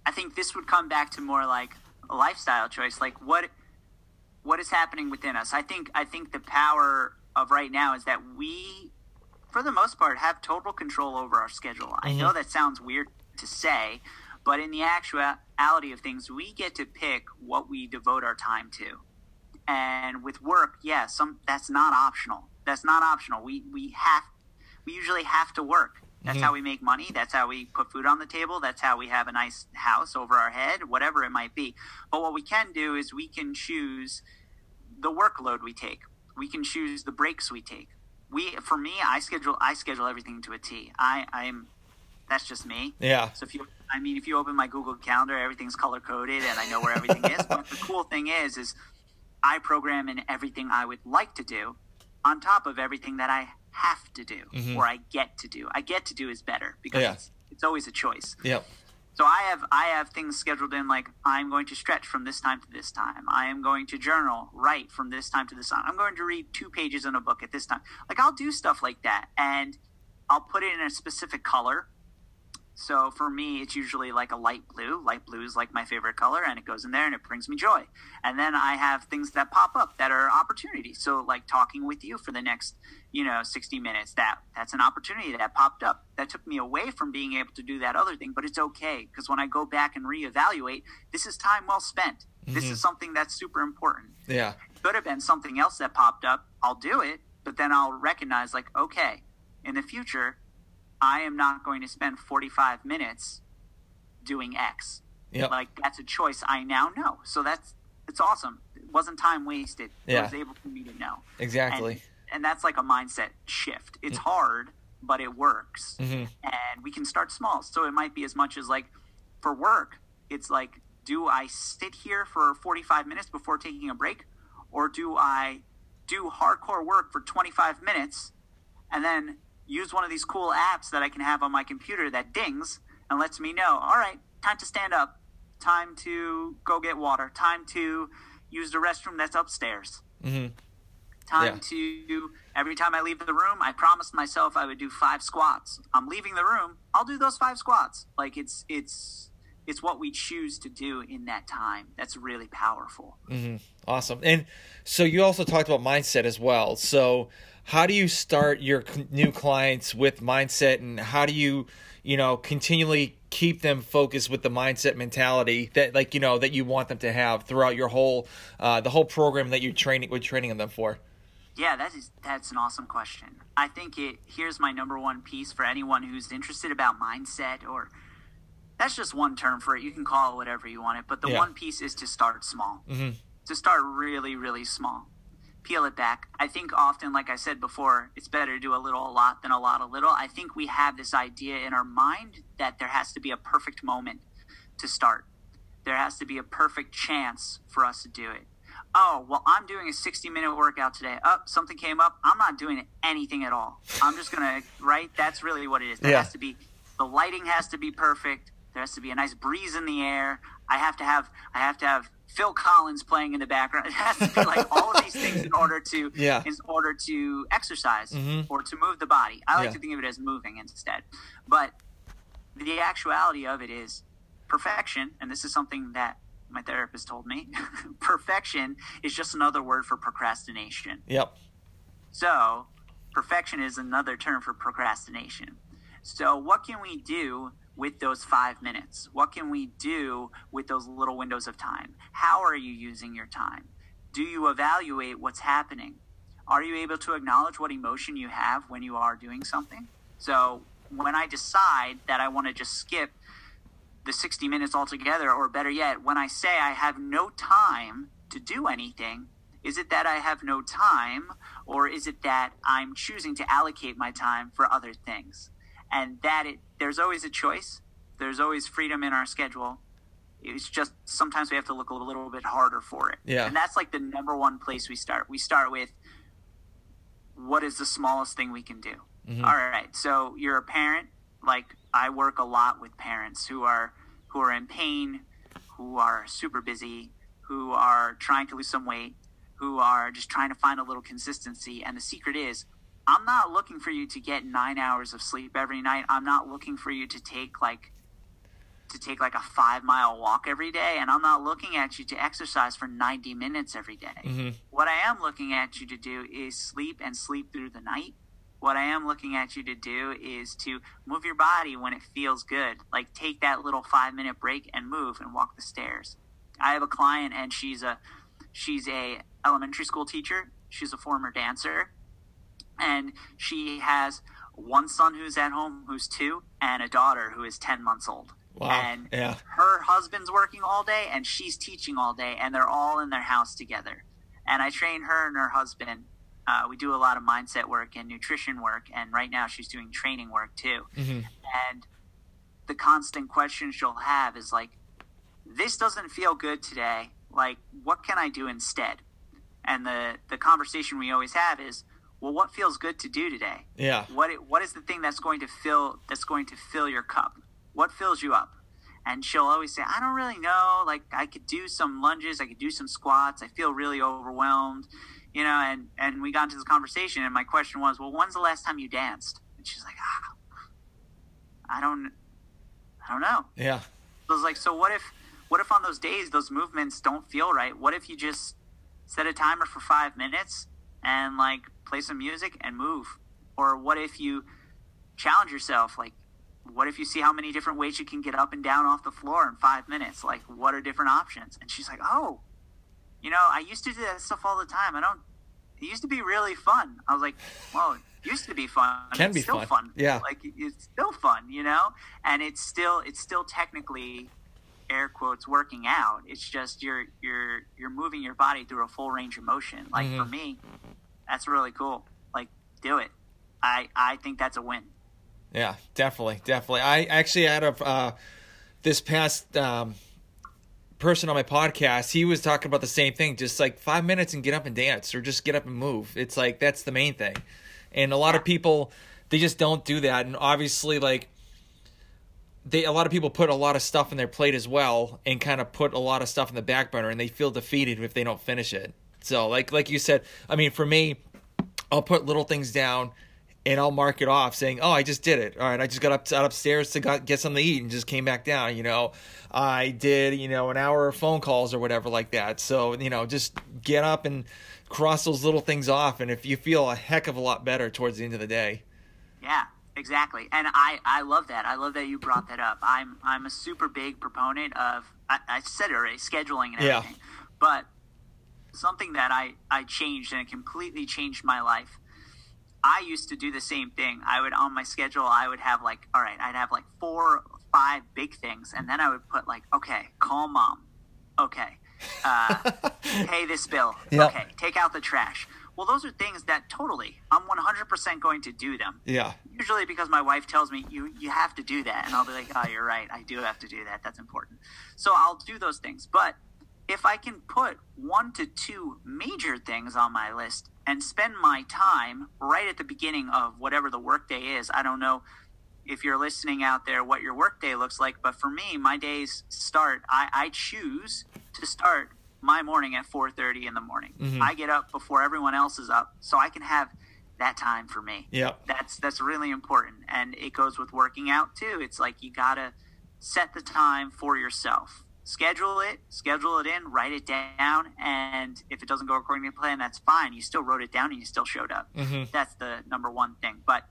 I think this would come back to more like a lifestyle choice, like what what is happening within us. I think I think the power of right now is that we for the most part have total control over our schedule. I mm-hmm. know that sounds weird to say, but in the actuality of things, we get to pick what we devote our time to. And with work, yeah, some that's not optional. That's not optional. We we have we usually have to work. That's mm-hmm. how we make money. That's how we put food on the table. That's how we have a nice house over our head, whatever it might be. But what we can do is we can choose the workload we take. We can choose the breaks we take. We, for me, I schedule I schedule everything to a T. I I'm that's just me. Yeah. So if you, I mean, if you open my Google Calendar, everything's color coded, and I know where everything is. But the cool thing is, is I program in everything I would like to do, on top of everything that I have to do mm-hmm. or I get to do. I get to do is better because Yeah. it's, it's always a choice. Yep. So I have I have things scheduled in like I'm going to stretch from this time to this time. I am going to journal, write from this time to this time. I'm going to read two pages in a book at this time. Like I'll do stuff like that and I'll put it in a specific color. So for me, it's usually like a light blue. Light blue is like my favorite color, and it goes in there and it brings me joy. And then I have things that pop up that are opportunities. So like talking with you for the next, you know, 60 minutes. That that's an opportunity that popped up that took me away from being able to do that other thing. But it's okay because when I go back and reevaluate, this is time well spent. This is mm-hmm. something that's super important Yeah. could have been something else that popped up. I'll do it, but then I'll recognize, like, okay, in the future, I am not going to spend 45 minutes doing X. Yep. Like, that's a choice I now know. So that's, it's awesome. It wasn't time wasted. It Yeah. was able for me to know. Exactly. And, and that's like a mindset shift. It's hard, but it works. Mhm. And we can start small. So it might be as much as like for work, it's like, do I sit here for 45 minutes before taking a break? Or do I do hardcore work for 25 minutes and then use one of these cool apps that I can have on my computer that dings and lets me know, all right, time to stand up, time to go get water, time to use the restroom that's upstairs hmm time Yeah. to every time I leave the room, I promised myself I would do five squats. I'm leaving the room, I'll do those five squats. Like it's it's it's what we choose to do in that time. That's really powerful. Awesome. And so you also talked about mindset as well. So how do you start your c- new clients with mindset and how do you, you know, continually keep them focused with the mindset mentality that like, you know, that you want them to have throughout your whole uh the whole program that you're training we're training them for? Yeah, that is that's an awesome question. I think it here's my number one piece for anyone who's interested about mindset or that's just one term for it. You can call it whatever you want it, but the Yeah. one piece is to start small. Mhm. To start really, really small. Peel it back. I think often, like I said before, it's better to do a little a lot than a lot a little. I think we have this idea in our mind that there has to be a perfect moment to start. There has to be a perfect chance for us to do it. Oh, well, I'm doing a 60 minute workout today. Oh, something came up. I'm not doing anything at all. I'm just going to, right? That's really what it is. There Yeah. has to be, the lighting has to be perfect. There has to be a nice breeze in the air. I have to have, I have to have Phil Collins playing in the background. It has to be like all of these things in order to Yeah. in order to exercise Mhm. or to move the body. I like Yeah. to think of it as moving instead. But the actuality of it is perfection, and this is something that my therapist told me. perfection is just another word for procrastination. Yep. So, perfection is another term for procrastination. So, what can we do with those five minutes? What can we do with those little windows of time? How are you using your time? Do you evaluate what's happening? Are you able to acknowledge what emotion you have when you are doing something? So, when I decide that I want to just skip the 60 minutes altogether, or better yet, when I say I have no time to do anything, is it that I have no time, or is it that I'm choosing to allocate my time for other things? And that it, there's always a choice, there's always freedom in our schedule. It's just sometimes we have to look a little bit harder for it. Yeah. And that's like the number one place we start. We start with what is the smallest thing we can do? Mhm. All right. So you're a parent. Like I work a lot with parents who are who are in pain, who are super busy, who are trying to lose some weight, who are just trying to find a little consistency. And the secret is, I'm not looking for you to get nine hours of sleep every night. I'm not looking for you to take like to take like a five mile walk every day, and I'm not looking at you to exercise for 90 minutes every day. Mhm. What I am looking at you to do is sleep and sleep through the night. What I am looking at you to do is to move your body when it feels good. Like take that little five minute break and move and walk the stairs. I have a client and she's a she's a elementary school teacher. She's a former dancer. And she has one son who's at home who's two and a daughter who is 10 months old. Wow. And Yeah. her husband's working all day and she's teaching all day and they're all in their house together and i train her and her husband uh, we do a lot of mindset work and nutrition work and right now she's doing training work too Mhm. and the constant question she'll have is like this doesn't feel good today like what can i do instead and the the conversation we always have is well what feels good to do today? Yeah. what it, what is the thing that's going to fill that's going to fill your cup? What fills you up? And she'll always say i don't really know. Like i could do some lunges. I could do some squats. I feel really overwhelmed. You know and and we got into this conversation and my question was well when's the last time you danced? And she's like ah, i don't i don't know. Yeah. so I was like, so what if, what if on those days those movements don't feel right? What if you just set a timer for five minutes and like play some music and move? Or what if you challenge yourself? Like, what if you see how many different ways you can get up and down off the floor in five minutes? Like, what are different options? And she's like, oh, you know, I used to do that stuff all the time. I don't. It used to be really fun. I was like, well, it used to be fun. Can it's be still fun. fun. Yeah. Like it's still fun, you know. And it's still it's still technically air quotes working out. It's just you're you're you're moving your body through a full range of motion. Like for Mhm. me, that's really cool. Like do it. I I think that's a win. Yeah, definitely, definitely. I actually had a uh, this past um, person on my podcast. He was talking about the same thing, just like five minutes and get up and dance, or just get up and move. It's like that's the main thing, and a lot of people they just don't do that, and obviously, like they a lot of people put a lot of stuff in their plate as well, and kind of put a lot of stuff in the back burner, and they feel defeated if they don't finish it. So, like like you said, I mean, for me, I'll put little things down and I'll mark it off saying, "Oh, I just did it. All right, I just got up got upstairs to got, get something to eat and just came back down. You know, I did you know an hour of phone calls or whatever like that. So you know, just get up and cross those little things off, and if you feel a heck of a lot better towards the end of the day. Yeah, exactly. And I, I love that. I love that you brought that up. I'm I'm a super big proponent of I, I said it already, scheduling and everything, Yeah. But something that I, I changed and it completely changed my life. I used to do the same thing. I would on my schedule I would have like all right, I'd have like four five big things and then I would put like, okay, call mom. Okay. Uh, pay this bill. Yep. Okay, take out the trash. Well, those are things that totally I'm 100% going to do them. Yeah, usually because my wife tells me you you have to do that. And i'll be like oh you're right. I do have to do that. That's important. So i'll do those things. But if i can put one to two major things on my list and spend my time right at the beginning of whatever the workday is i don't know if you're listening out there what your workday looks like but for me my days start i, I choose to start my morning at 4:30 in the morning. Mhm. I get up before everyone else is up, so I can have that time for me. Yep. That's that's really important, and it goes with working out too. It's like you gotta set the time for yourself. Schedule it, schedule it in, write it down, and if it doesn't go according to plan, that's fine. You still wrote it down and you still showed up. Mhm. That's the number one thing. But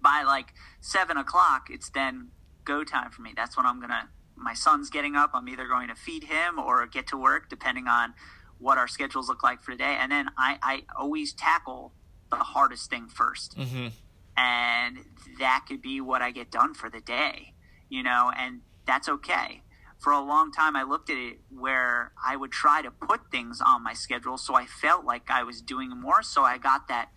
by like seven o'clock, it's then go time for me. That's when I'm gonna. My son's getting up. I'm either going to feed him or get to work, depending on what our schedules look like for the day. And then I, I always tackle the hardest thing first hmm and that could be what I get done for the day, you know, and that's okay. For a long time, I looked at it where I would try to put things on my schedule so I felt like I was doing more. So I got that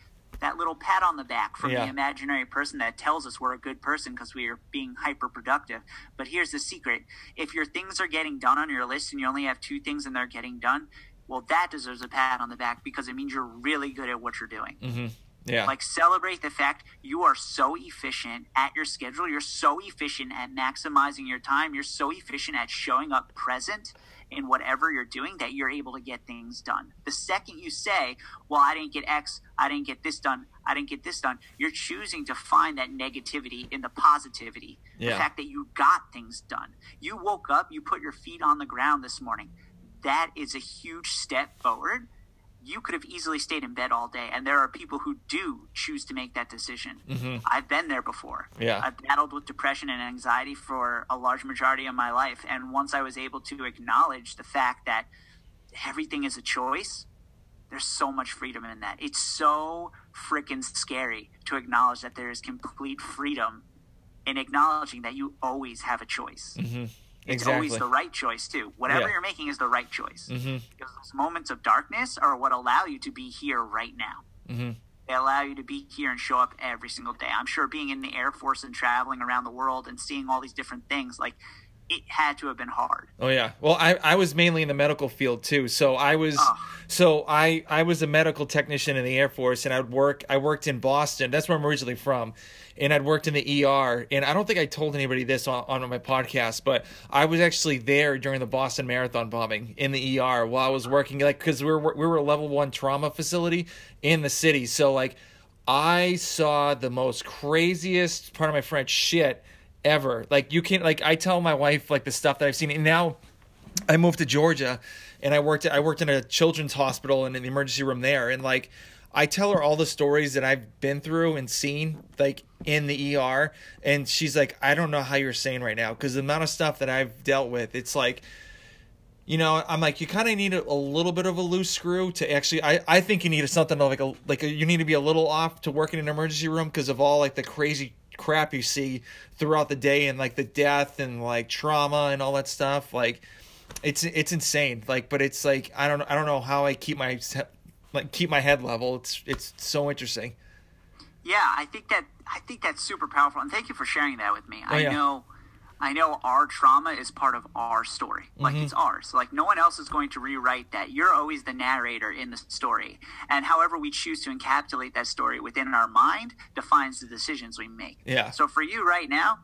that little pat on the back from Yeah. the imaginary person that tells us we're a good person because we are being hyper productive. But here's the secret: if your things are getting done on your list and you only have two things and they're getting done, well, that deserves a pat on the back because it means you're really good at what you're doing. Mm-hmm. Yeah. Like celebrate the fact you are so efficient at your schedule. You're so efficient at maximizing your time. You're so efficient at showing up present in whatever you're doing that you're able to get things done. The second you say, "Well, I didn't get X, I didn't get this done, I didn't get this done," you're choosing to find that negativity in the positivity. The fact that you got things done. You woke up, you put your feet on the ground this morning. That is a huge step forward you could have easily stayed in bed all day and there are people who do choose to make that decision. Mhm. i've been there before. Yeah. i've battled with depression and anxiety for a large majority of my life and once i was able to acknowledge the fact that everything is a choice there's so much freedom in that. It's so freaking scary to acknowledge that there is complete freedom in acknowledging that you always have a choice. Hmm it's Exactly. always the right choice too whatever Yeah. you're making is the right choice Mm-hmm. because those moments of darkness are what allow you to be here right now. Mm-hmm. They allow you to be here and show up every single day. I'm sure being in the Air Force and traveling around the world and seeing all these different things, like it had to have been hard. Oh yeah. Well, I, I was mainly in the medical field too. So I was Oh. so I I was a medical technician in the Air Force and I'd work I worked in Boston. That's where I'm originally from. And I'd worked in the ER and I don't think I told anybody this on, on my podcast, but I was actually there during the Boston Marathon bombing in the ER while I was working like cuz we were we were a level 1 trauma facility in the city. So like I saw the most craziest part of my French shit ever. Like you can't, like I tell my wife like the stuff that I've seen and now I moved to Georgia and I worked I worked in a children's hospital and in the emergency room there and like I tell her all the stories that I've been through and seen like in the ER and she's like I don't know how you're saying right now because the amount of stuff that I've dealt with it's like you know I'm like you kind of need a, a little bit of a loose screw to actually I, I think you need something like a like a, you need to be a little off to work in an emergency room because of all like the crazy crap you see throughout the day and like the death and like trauma and all that stuff like it's it's insane like but it's like i don't i don't know how i keep my like keep my head level it's it's so interesting Yeah, I think that I think that's super powerful, and thank you for sharing that with me. I Oh, yeah. know, I know our trauma is part of our story, like Mm-hmm. it's ours. Like no one else is going to rewrite that. You're always the narrator in the story, and however we choose to encapsulate that story within our mind defines the decisions we make. Yeah. So for you right now,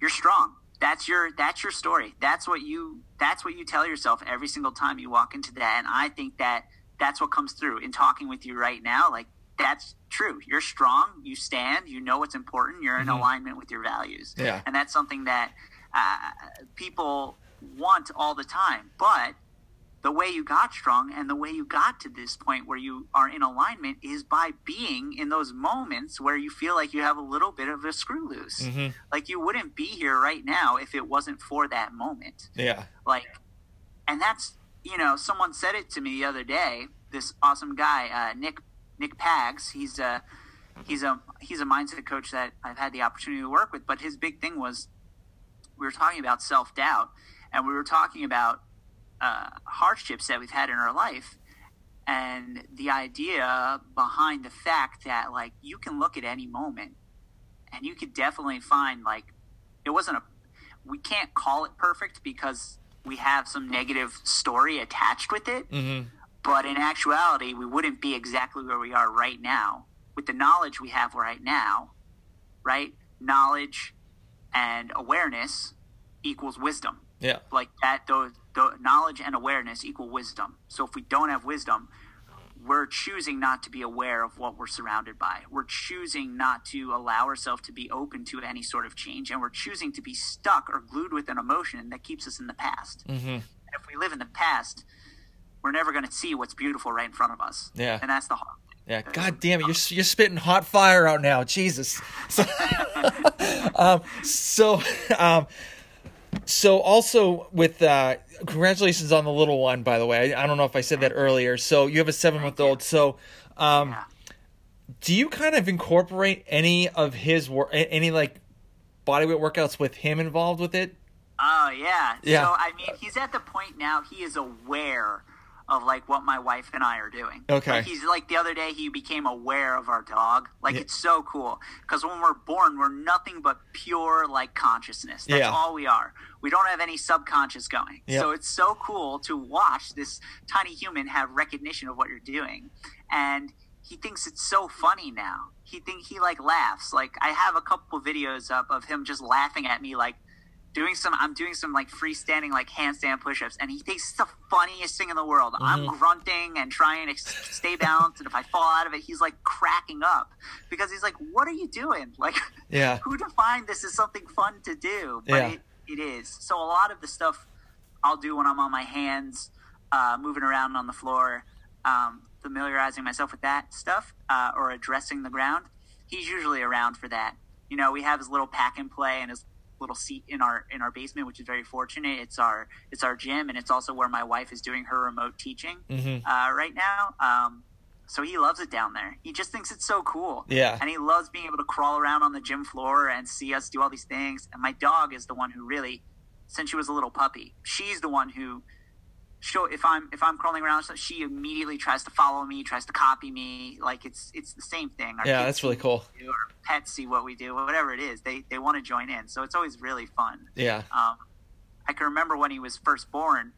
you're strong. That's your that's your story. That's what you that's what you tell yourself every single time you walk into that. And I think that that's what comes through in talking with you right now. Like that's true. You're strong. You stand. You know what's important. You're in alignment with your values. Yeah. And that's something that uh, people want all the time. But the way you got strong and the way you got to this point where you are in alignment is by being in those moments where you feel like you have a little bit of a screw loose. Mhm. Like you wouldn't be here right now if it wasn't for that moment. yeah Like, and that's you know, someone said it to me the other day. This awesome guy, uh, Nick Nick Pags. He's a he's a he's a mindset coach that I've had the opportunity to work with. But his big thing was we were talking about self doubt, and we were talking about uh, hardships that we've had in our life, and the idea behind the fact that like you can look at any moment, and you could definitely find like it wasn't a we can't call it perfect because we have some negative story attached with it mm-hmm. but in actuality, we wouldn't be exactly where we are right now with the knowledge we have right now, right? Knowledge and awareness equals wisdom. yeah Like that, those the knowledge and awareness equal wisdom. So if we don't have wisdom, we're choosing not to be aware of what we're surrounded by. We're choosing not to allow ourselves to be open to any sort of change, and we're choosing to be stuck or glued with an emotion that keeps us in the past. Mm-hmm. And if we live in the past, we're never going to see what's beautiful right in front of us. Yeah. and that's the hard. Yeah, God damn it, you're you're spitting hot fire out now, Jesus. So, um, so, um, so also with uh, congratulations on the little one, by the way. I, I don't know if I said that earlier. So you have a seven month old. So, um, Yeah. do you kind of incorporate any of his work, any like bodyweight workouts with him involved with it? Oh yeah. Yeah. So I mean, he's at the point now. He is aware of like what my wife and I are doing. Okay. Like he's like the other day he became aware of our dog. Like Yeah. it's so cool because when we're born, we're nothing but pure like consciousness. That's Yeah. all we are. We don't have any subconscious going. Yep. So it's so cool to watch this tiny human have recognition of what you're doing, and he thinks it's so funny now. He think he like laughs. Like I have a couple videos up of him just laughing at me like doing some I'm doing some like freestanding like handstand push-ups and he thinks it's the funniest thing in the world. I'm Mm-hmm. grunting and trying to stay balanced and if I fall out of it he's like cracking up because he's like what are you doing? Like Yeah. who defined this as something fun to do? But Yeah. it, it is. So a lot of the stuff I'll do when I'm on my hands uh, moving around on the floor um, familiarizing myself with that stuff uh, or addressing the ground. He's usually around for that. You know, we have his little pack and play and his little seat in our in our basement, which is very fortunate. It's our it's our gym, and it's also where my wife is doing her remote teaching Mhm. uh, right now. Um, so he loves it down there. He just thinks it's so cool. Yeah. and he loves being able to crawl around on the gym floor and see us do all these things. And my dog is the one who really, since she was a little puppy, she's the one who show if I'm if I'm crawling around, so she immediately tries to follow me, tries to copy me. Like it's it's the same thing. Our Yeah, that's really cool. do, Our pets see what we do, whatever it is. They they want to join in, so it's always really fun. Yeah. Um, I can remember when he was first born.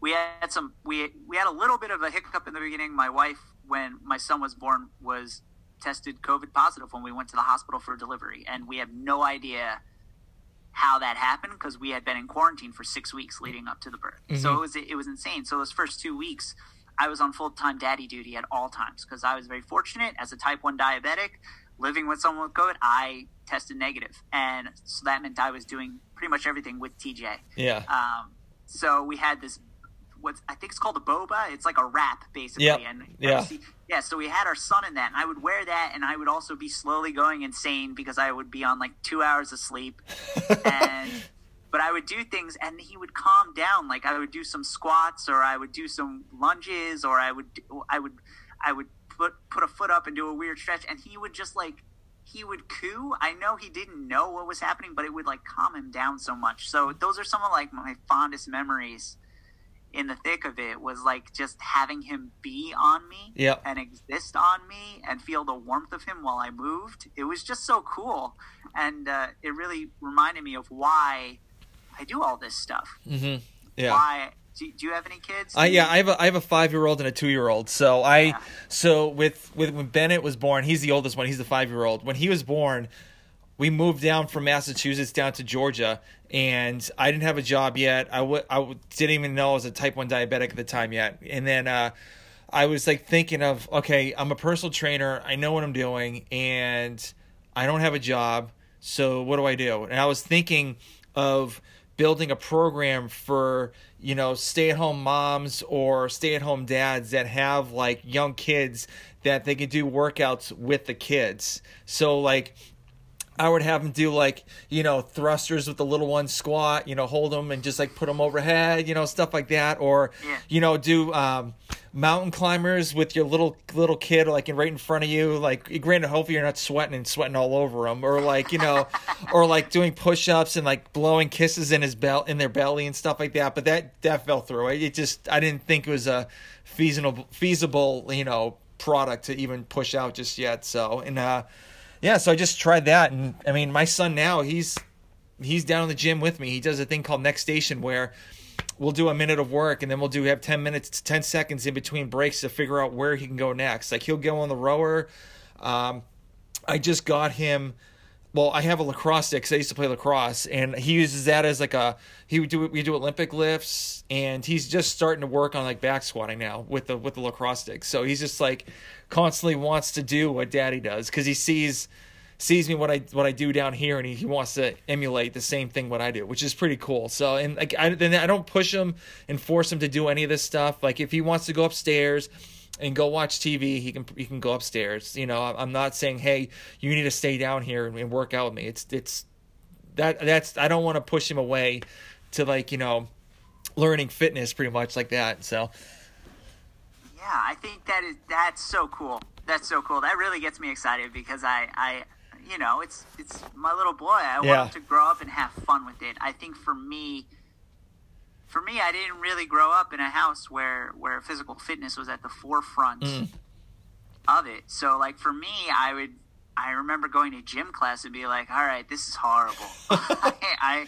We had some we we had a little bit of a hiccup in the beginning. My wife, when my son was born, was tested COVID positive when we went to the hospital for delivery, and we had no idea how that happened because we had been in quarantine for six weeks leading up to the birth. So Mhm. it was it was insane. So those first two weeks, I was on full time daddy duty at all times because I was very fortunate as a type one diabetic living with someone with COVID. I tested negative, and so that meant I was doing pretty much everything with TJ. Yeah. Um, so we had this, what's I think it's called a boba. It's like a wrap basically, Yep. and Yeah. yeah. So we had our son in that, and I would wear that, and I would also be slowly going insane because I would be on like two hours of sleep, and but I would do things, and he would calm down. Like I would do some squats, or I would do some lunges, or I would I would I would put put a foot up and do a weird stretch, and he would just like he would coo. I know he didn't know what was happening, but it would like calm him down so much. So those are some of like my fondest memories in the thick of it was like just having him be on me Yep. and exist on me and feel the warmth of him while I moved. It was just so cool. And uh, it really reminded me of why I do all this stuff. Mhm. Yeah. Why do, do you have any kids? I yeah, I have a I have a five year old and a two year old. So I Yeah. so with with when Bennett was born, he's the oldest one. He's the five year old. When he was born, we moved down from Massachusetts down to Georgia, and I didn't have a job yet. I w- I w- didn't even know I was a type one diabetic at the time yet. And then uh, I was like thinking of okay, I'm a personal trainer. I know what I'm doing, and I don't have a job. So what do I do? And I was thinking of building a program for you know stay-at-home moms or stay-at-home dads that have like young kids that they can do workouts with the kids so like I would have them do like you know thrusters with the little one squat, you know, hold them and just like put them overhead, you know, stuff like that, or Yeah. you know, do um, mountain climbers with your little little kid like right in front of you. Like, granted, hopefully you're not sweating and sweating all over them, or like you know, or like doing push ups and like blowing kisses in his belt in their belly and stuff like that. But that that fell through. It it just I didn't think it was a feasible feasible you know product to even push out just yet. So and uh yeah, so I just tried that, and I mean, my son now he's he's down in the gym with me. He does a thing called Next Station where we'll do a minute of work, and then we'll do have ten minutes, ten seconds in between breaks to figure out where he can go next. Like he'll go on the rower. Um, I just got him well, I have a lacrosse stick 'cause I used to play lacrosse, and he uses that as like a he would do we do Olympic lifts, and he's just starting to work on like back squatting now with the with the lacrosse stick. So he's just like constantly wants to do what Daddy does because he sees sees me what I what I do down here, and he, he wants to emulate the same thing what I do, which is pretty cool. So and like I then I don't push him and force him to do any of this stuff. Like if he wants to go upstairs and go watch TV, he can he can go upstairs. You know, I'm not saying, hey, you need to stay down here and, and work out with me. It's it's that that's I don't want to push him away to like you know learning fitness pretty much like that. So Yeah, I think that is that's so cool. That's so cool. That really gets me excited because I I you know, it's it's my little boy. I Yeah. want him to grow up and have fun with it. I think for me for me I didn't really grow up in a house where where physical fitness was at the forefront Mm. of it. So like for me, I would I remember going to gym class and be like, "All right, this is horrible. I, I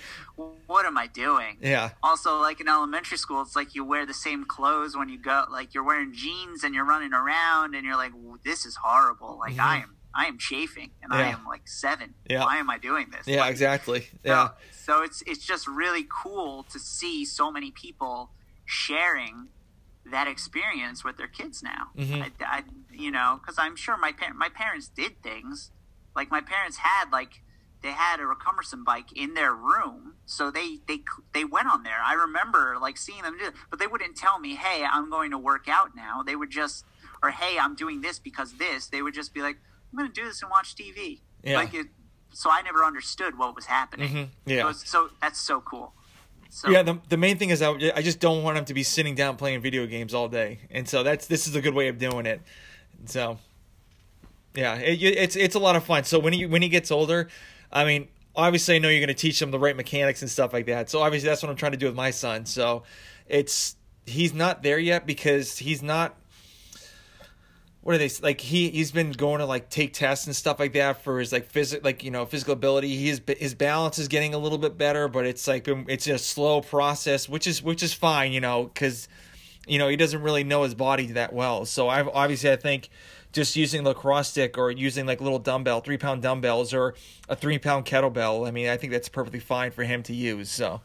what am I doing?" yeah, also like in elementary school it's like you wear the same clothes when you go like you're wearing jeans and you're running around and you're like this is horrible like i am i am chafing and i Mm-hmm. Am like seven Yeah. why am i doing this yeah, Like, exactly. Yeah, so it's it's just really cool to see so many people sharing that experience with their kids now Mhm. I, I you know because i'm sure my par- my parents did things like my parents had like they had a cumbersome bike in their room so they they they went on there i remember like seeing them do it but they wouldn't tell me hey i'm going to work out now they would just or hey i'm doing this because this they would just be like i'm going to do this and watch tv Yeah. like it so i never understood what was happening Mhm. Yeah. so, it's- so that's so cool so yeah. The the main thing is I, I just don't want him to be sitting down playing video games all day, and so that's this is a good way of doing it. So yeah, it, it's it's a lot of fun. So when he when he gets older, I mean, obviously I know you're going to teach him the right mechanics and stuff like that. So obviously that's what I'm trying to do with my son. So it's he's not there yet because he's not. What are they like? He he's been going to like take tests and stuff like that for his like physical like you know physical ability. His his balance is getting a little bit better, but it's like it's a slow process, which is which is fine, you know, because you know he doesn't really know his body that well. So I've obviously I think just using lacrosse stick or using like little dumbbell, three pound dumbbells or a three pound kettlebell. I mean, I think that's perfectly fine for him to use. So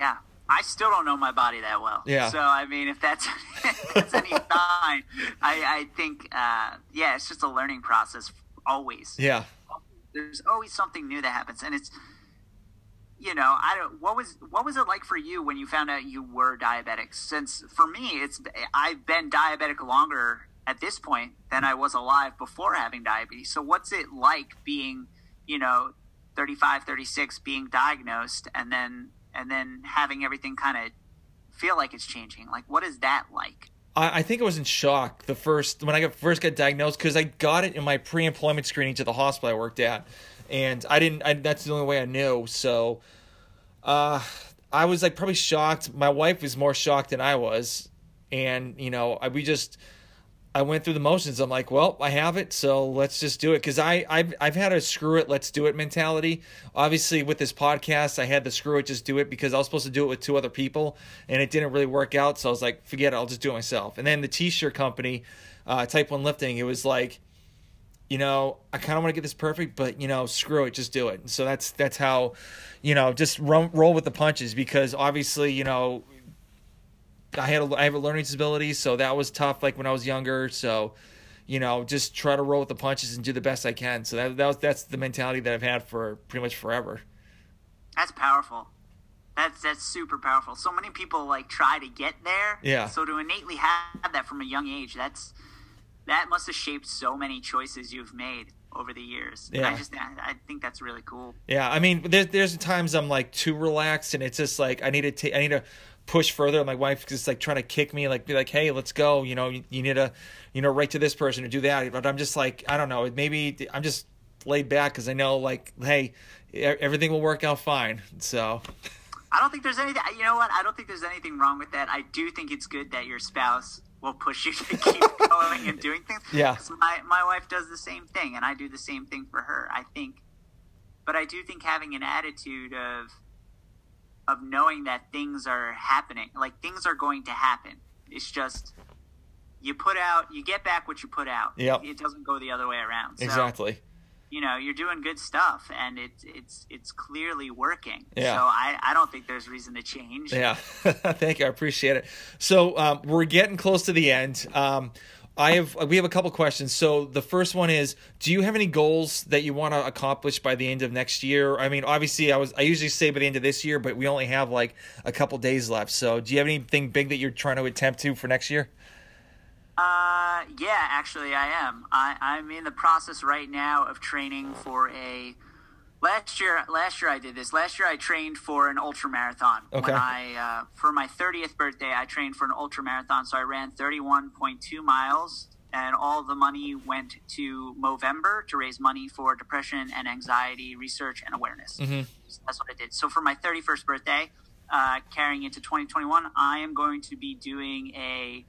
Yeah, I still don't know my body that well. Yeah. So I mean, if that's if that's any sign, I I think uh, yeah, it's just a learning process always. yeah, There's always something new that happens, and it's you know I don't what was what was it like for you when you found out you were diabetic? Since for me, it's I've been diabetic longer at this point than I was alive before having diabetes. So what's it like being you know 35 36 being diagnosed and then and then having everything kind of feel like it's changing like what is that like I, I think I was in shock the first when I got first got diagnosed because I got it in my pre-employment screening to the hospital I worked at, and I didn't. I, that's the only way I knew. So, uh, I was like probably shocked. My wife was more shocked than I was, and you know, I, we just. I went through the motions. I'm like, well, I have it, so let's just do it. Because I, I've, I've had a screw it, let's do it mentality. Obviously, with this podcast, I had the screw it, just do it because I was supposed to do it with two other people, and it didn't really work out. So I was like, forget it, I'll just do it myself. And then the T-shirt company, uh, Type One Lifting, it was like, you know, I kind of want to get this perfect, but you know, screw it, just do it. And so that's that's how, you know, just roll, roll with the punches because obviously, you know, I had a, I have a learning disability, so that was tough. Like when I was younger, so you know, just try to roll with the punches and do the best I can. So that that was that's the mentality that I've had for pretty much forever. that's powerful that's that's super powerful so many people like try to get there Yeah. so to innately have that from a young age that's that must have shaped so many choices you've made over the years Yeah. i just I, think that's really cool Yeah, I mean, there's there's times I'm like too relaxed, and it's just like I need to take I need to push further. My wife just like trying to kick me, like be like, hey, let's go. You know, you, you need to, you know, write to this person or do that. But I'm just like, I don't know. Maybe I'm just laid back because I know like, hey, everything will work out fine. So I don't think there's anything. You know what? I don't think there's anything wrong with that. I do think it's good that your spouse will push you to keep going and doing things. Yeah. My my wife does the same thing, and I do the same thing for her. I think, but I do think having an attitude of of knowing that things are happening, like things are going to happen. It's just you put out, you get back what you put out. Yep. It doesn't go the other way around. So, exactly. you know you're doing good stuff and it's it's it's clearly working Yeah. so i i don't think there's reason to change Yeah, thank you. I appreciate it. So um, we're getting close to the end. Um, I have we have a couple questions. So the first one is, do you have any goals that you want to accomplish by the end of next year? I mean, obviously, I was I usually say by the end of this year, but we only have like a couple days left. So do you have anything big that you're trying to attempt to for next year? Uh, yeah, actually, I am. I, I'm in the process right now of training for a. Last year, last year I did this. Last year I trained for an ultra marathon. Okay. When I uh, for my 30th birthday, I trained for an ultra marathon. So I ran 31.2 miles, and all the money went to Movember to raise money for depression and anxiety research and awareness. Mhm. So that's what I did. So for my 31st birthday, uh, carrying into 2021, I am going to be doing a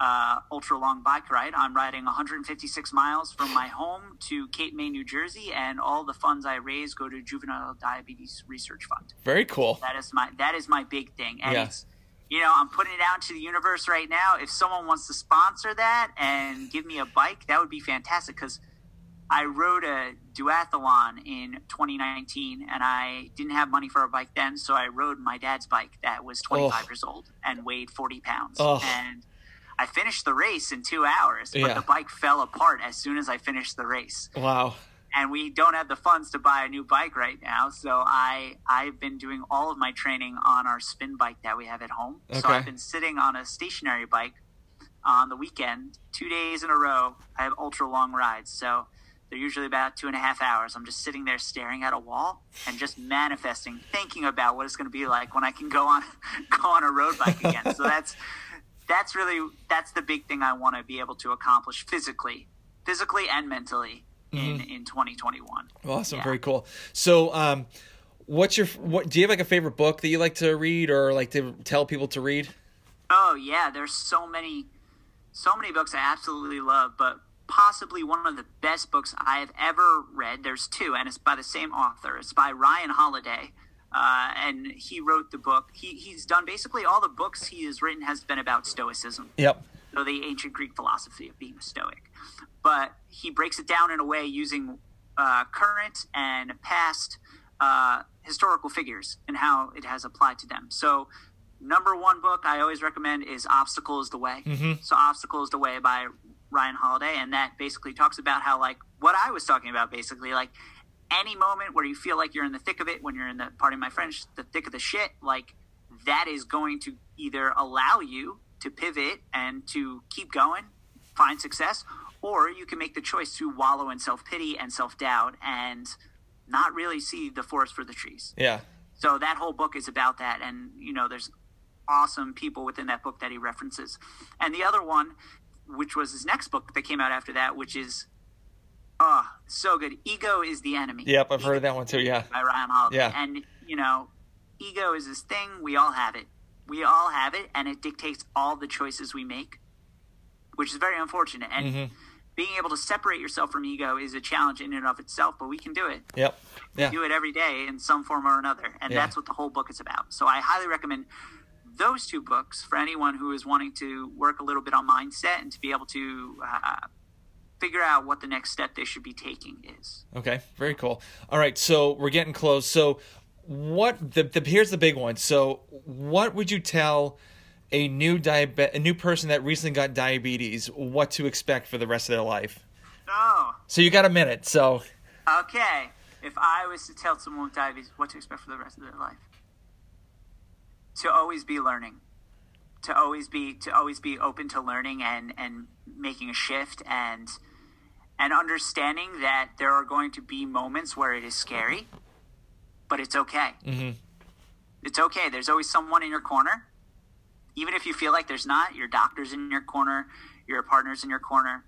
uh, ultra long bike ride. I'm riding 156 miles from my home to Cape May, New Jersey, and all the funds I raise go to Juvenile Diabetes Research Fund. Very cool. That is my that is my big thing, and Yeah. it's you know I'm putting it out to the universe right now. If someone wants to sponsor that and give me a bike, that would be fantastic because. I rode a duathlon in 2019 and I didn't have money for a bike then, so I rode my dad's bike that was 25 Oh. years old and weighed 40 pounds. Oh. And I finished the race in two hours, but Yeah. the bike fell apart as soon as I finished the race. Wow. And we don't have the funds to buy a new bike right now, so I I've been doing all of my training on our spin bike that we have at home. So I've been sitting on a stationary bike on the weekend, two days in a row. I have ultra long rides, so they're usually about two and a half hours. I'm just sitting there staring at a wall and just manifesting, thinking about what it's going to be like when I can go on go on a road bike again. so that's that's really that's the big thing I want to be able to accomplish physically, physically and mentally in in 2021. Awesome. Yeah. Very cool. So, um, what's your what? Do you have like a favorite book that you like to read or like to tell people to read? Oh yeah, there's so many, so many books I absolutely love, but possibly one of the best books I have ever read. There's two, and it's by the same author. It's by Ryan Holiday, uh, and he wrote the book. He he's done basically all the books he has written has been about Stoicism. Yep. so the ancient Greek philosophy of being a Stoic. But he breaks it down in a way using uh, current and past uh, historical figures and how it has applied to them. So, number one book I always recommend is Obstacle is the Way. So, Obstacle is the Way by Ryan Holiday, and that basically talks about how, like, what I was talking about, basically, like, any moment where you feel like you're in the thick of it, when you're in the, pardon my French, the thick of the shit, like, that is going to either allow you to pivot and to keep going, find success, or you can make the choice to wallow in self pity and self doubt and not really see the forest for the trees. Yeah. So that whole book is about that, and you know, there's awesome people within that book that he references. And the other one, which was his next book that came out after that, which is ah so good. Ego is the enemy. Yep. I've heard of that one too. Yeah. by Ryan Holiday. Yeah. And you know, ego is this thing we all have it. We all have it, and it dictates all the choices we make, which is very unfortunate. And Mhm. being able to separate yourself from ego is a challenge in and of itself, but we can do it. Yep. Yeah. Do it every day in some form or another, and Yeah. that's what the whole book is about. So I highly recommend those two books for anyone who is wanting to work a little bit on mindset and to be able to uh, figure out what the next step they should be taking is. Okay, very cool. All right, so we're getting close. So, what the, the here's the big one. So, what would you tell a new diabe- a new person that recently got diabetes what to expect for the rest of their life? Oh, So you got a minute. So, Okay, if I was to tell someone with diabetes what to expect for the rest of their life, to always be learning, to always be to always be open to learning and and making a shift and and understanding that there are going to be moments where it is scary, but it's okay. Mhm. It's okay. There's always someone in your corner, even if you feel like there's not. Your doctor's in your corner, your partner's in your corner,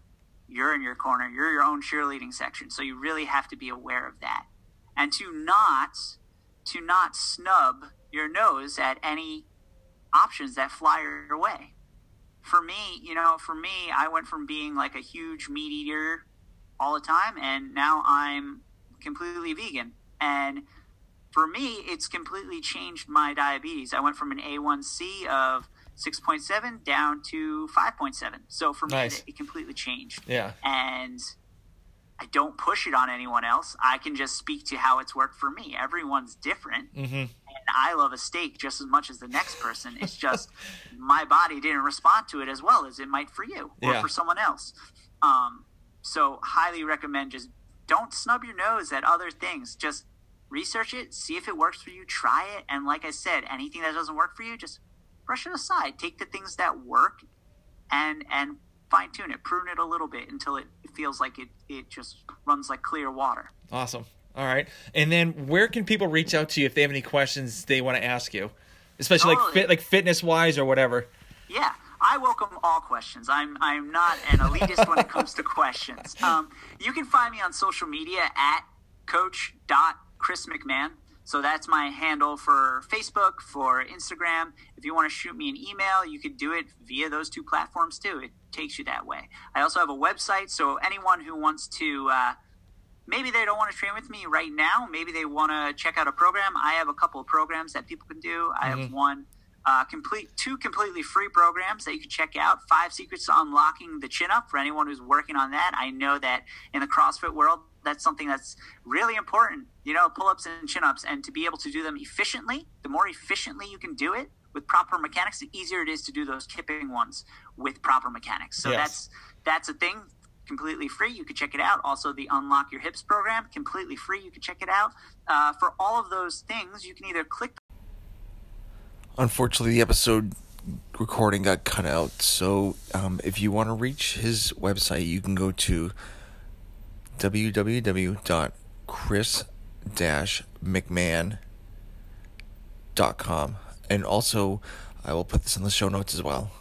you're in your corner. You're your own cheerleading section. So you really have to be aware of that. And to not to not snub your nose at any options that fly your way. For me, you know, for me, I went from being like a huge meat eater all the time and now I'm completely vegan. And for me, it's completely changed my diabetes. I went from an A1C of 6.7 down to 5.7. So for me, it, it completely changed yeah. and I don't push it on anyone else. I can just speak to how it's worked for me. Everyone's different. Mm-hmm. And I love a steak just as much as the next person. It's just my body didn't respond to it as well as it might for you or Yeah. for someone else. Um, so, highly recommend just don't snub your nose at other things. Just research it, see if it works for you, try it. And like I said, anything that doesn't work for you, just brush it aside. Take the things that work and and fine tune it, prune it a little bit until it feels like it, it just runs like clear water. Awesome. All right. And then where can people reach out to you if they have any questions they want to ask you? Especially like fit like fitness wise or whatever. Yeah, I welcome all questions. I'm I'm not an elitist when it comes to questions. Um, you can find me on social media at coach.chris McMahon. So that's my handle for Facebook, for Instagram. If you want to shoot me an email, you could do it via those two platforms too. It takes you that way. I also have a website, so anyone who wants to uh, maybe they don't want to train with me right now. Maybe they want to check out a program. I have a couple of programs that people can do. I have one uh, complete, two completely free programs that you can check out. Five secrets to unlocking the chin up for anyone who's working on that. I know that in the CrossFit world, that's something that's really important. You know, pull ups and chin ups, and to be able to do them efficiently. The more efficiently you can do it with proper mechanics, the easier it is to do those kipping ones with proper mechanics. So Yes. that's that's a thing completely free. You can check it out. Also, the Unlock Your Hips program, completely free. You can check it out. Uh, for all of those things, you can either click Unfortunately, the episode recording got cut out. So, um, if you want to reach his website, you can go to www.chris-mcmahon.com. And also, I will put this in the show notes as well.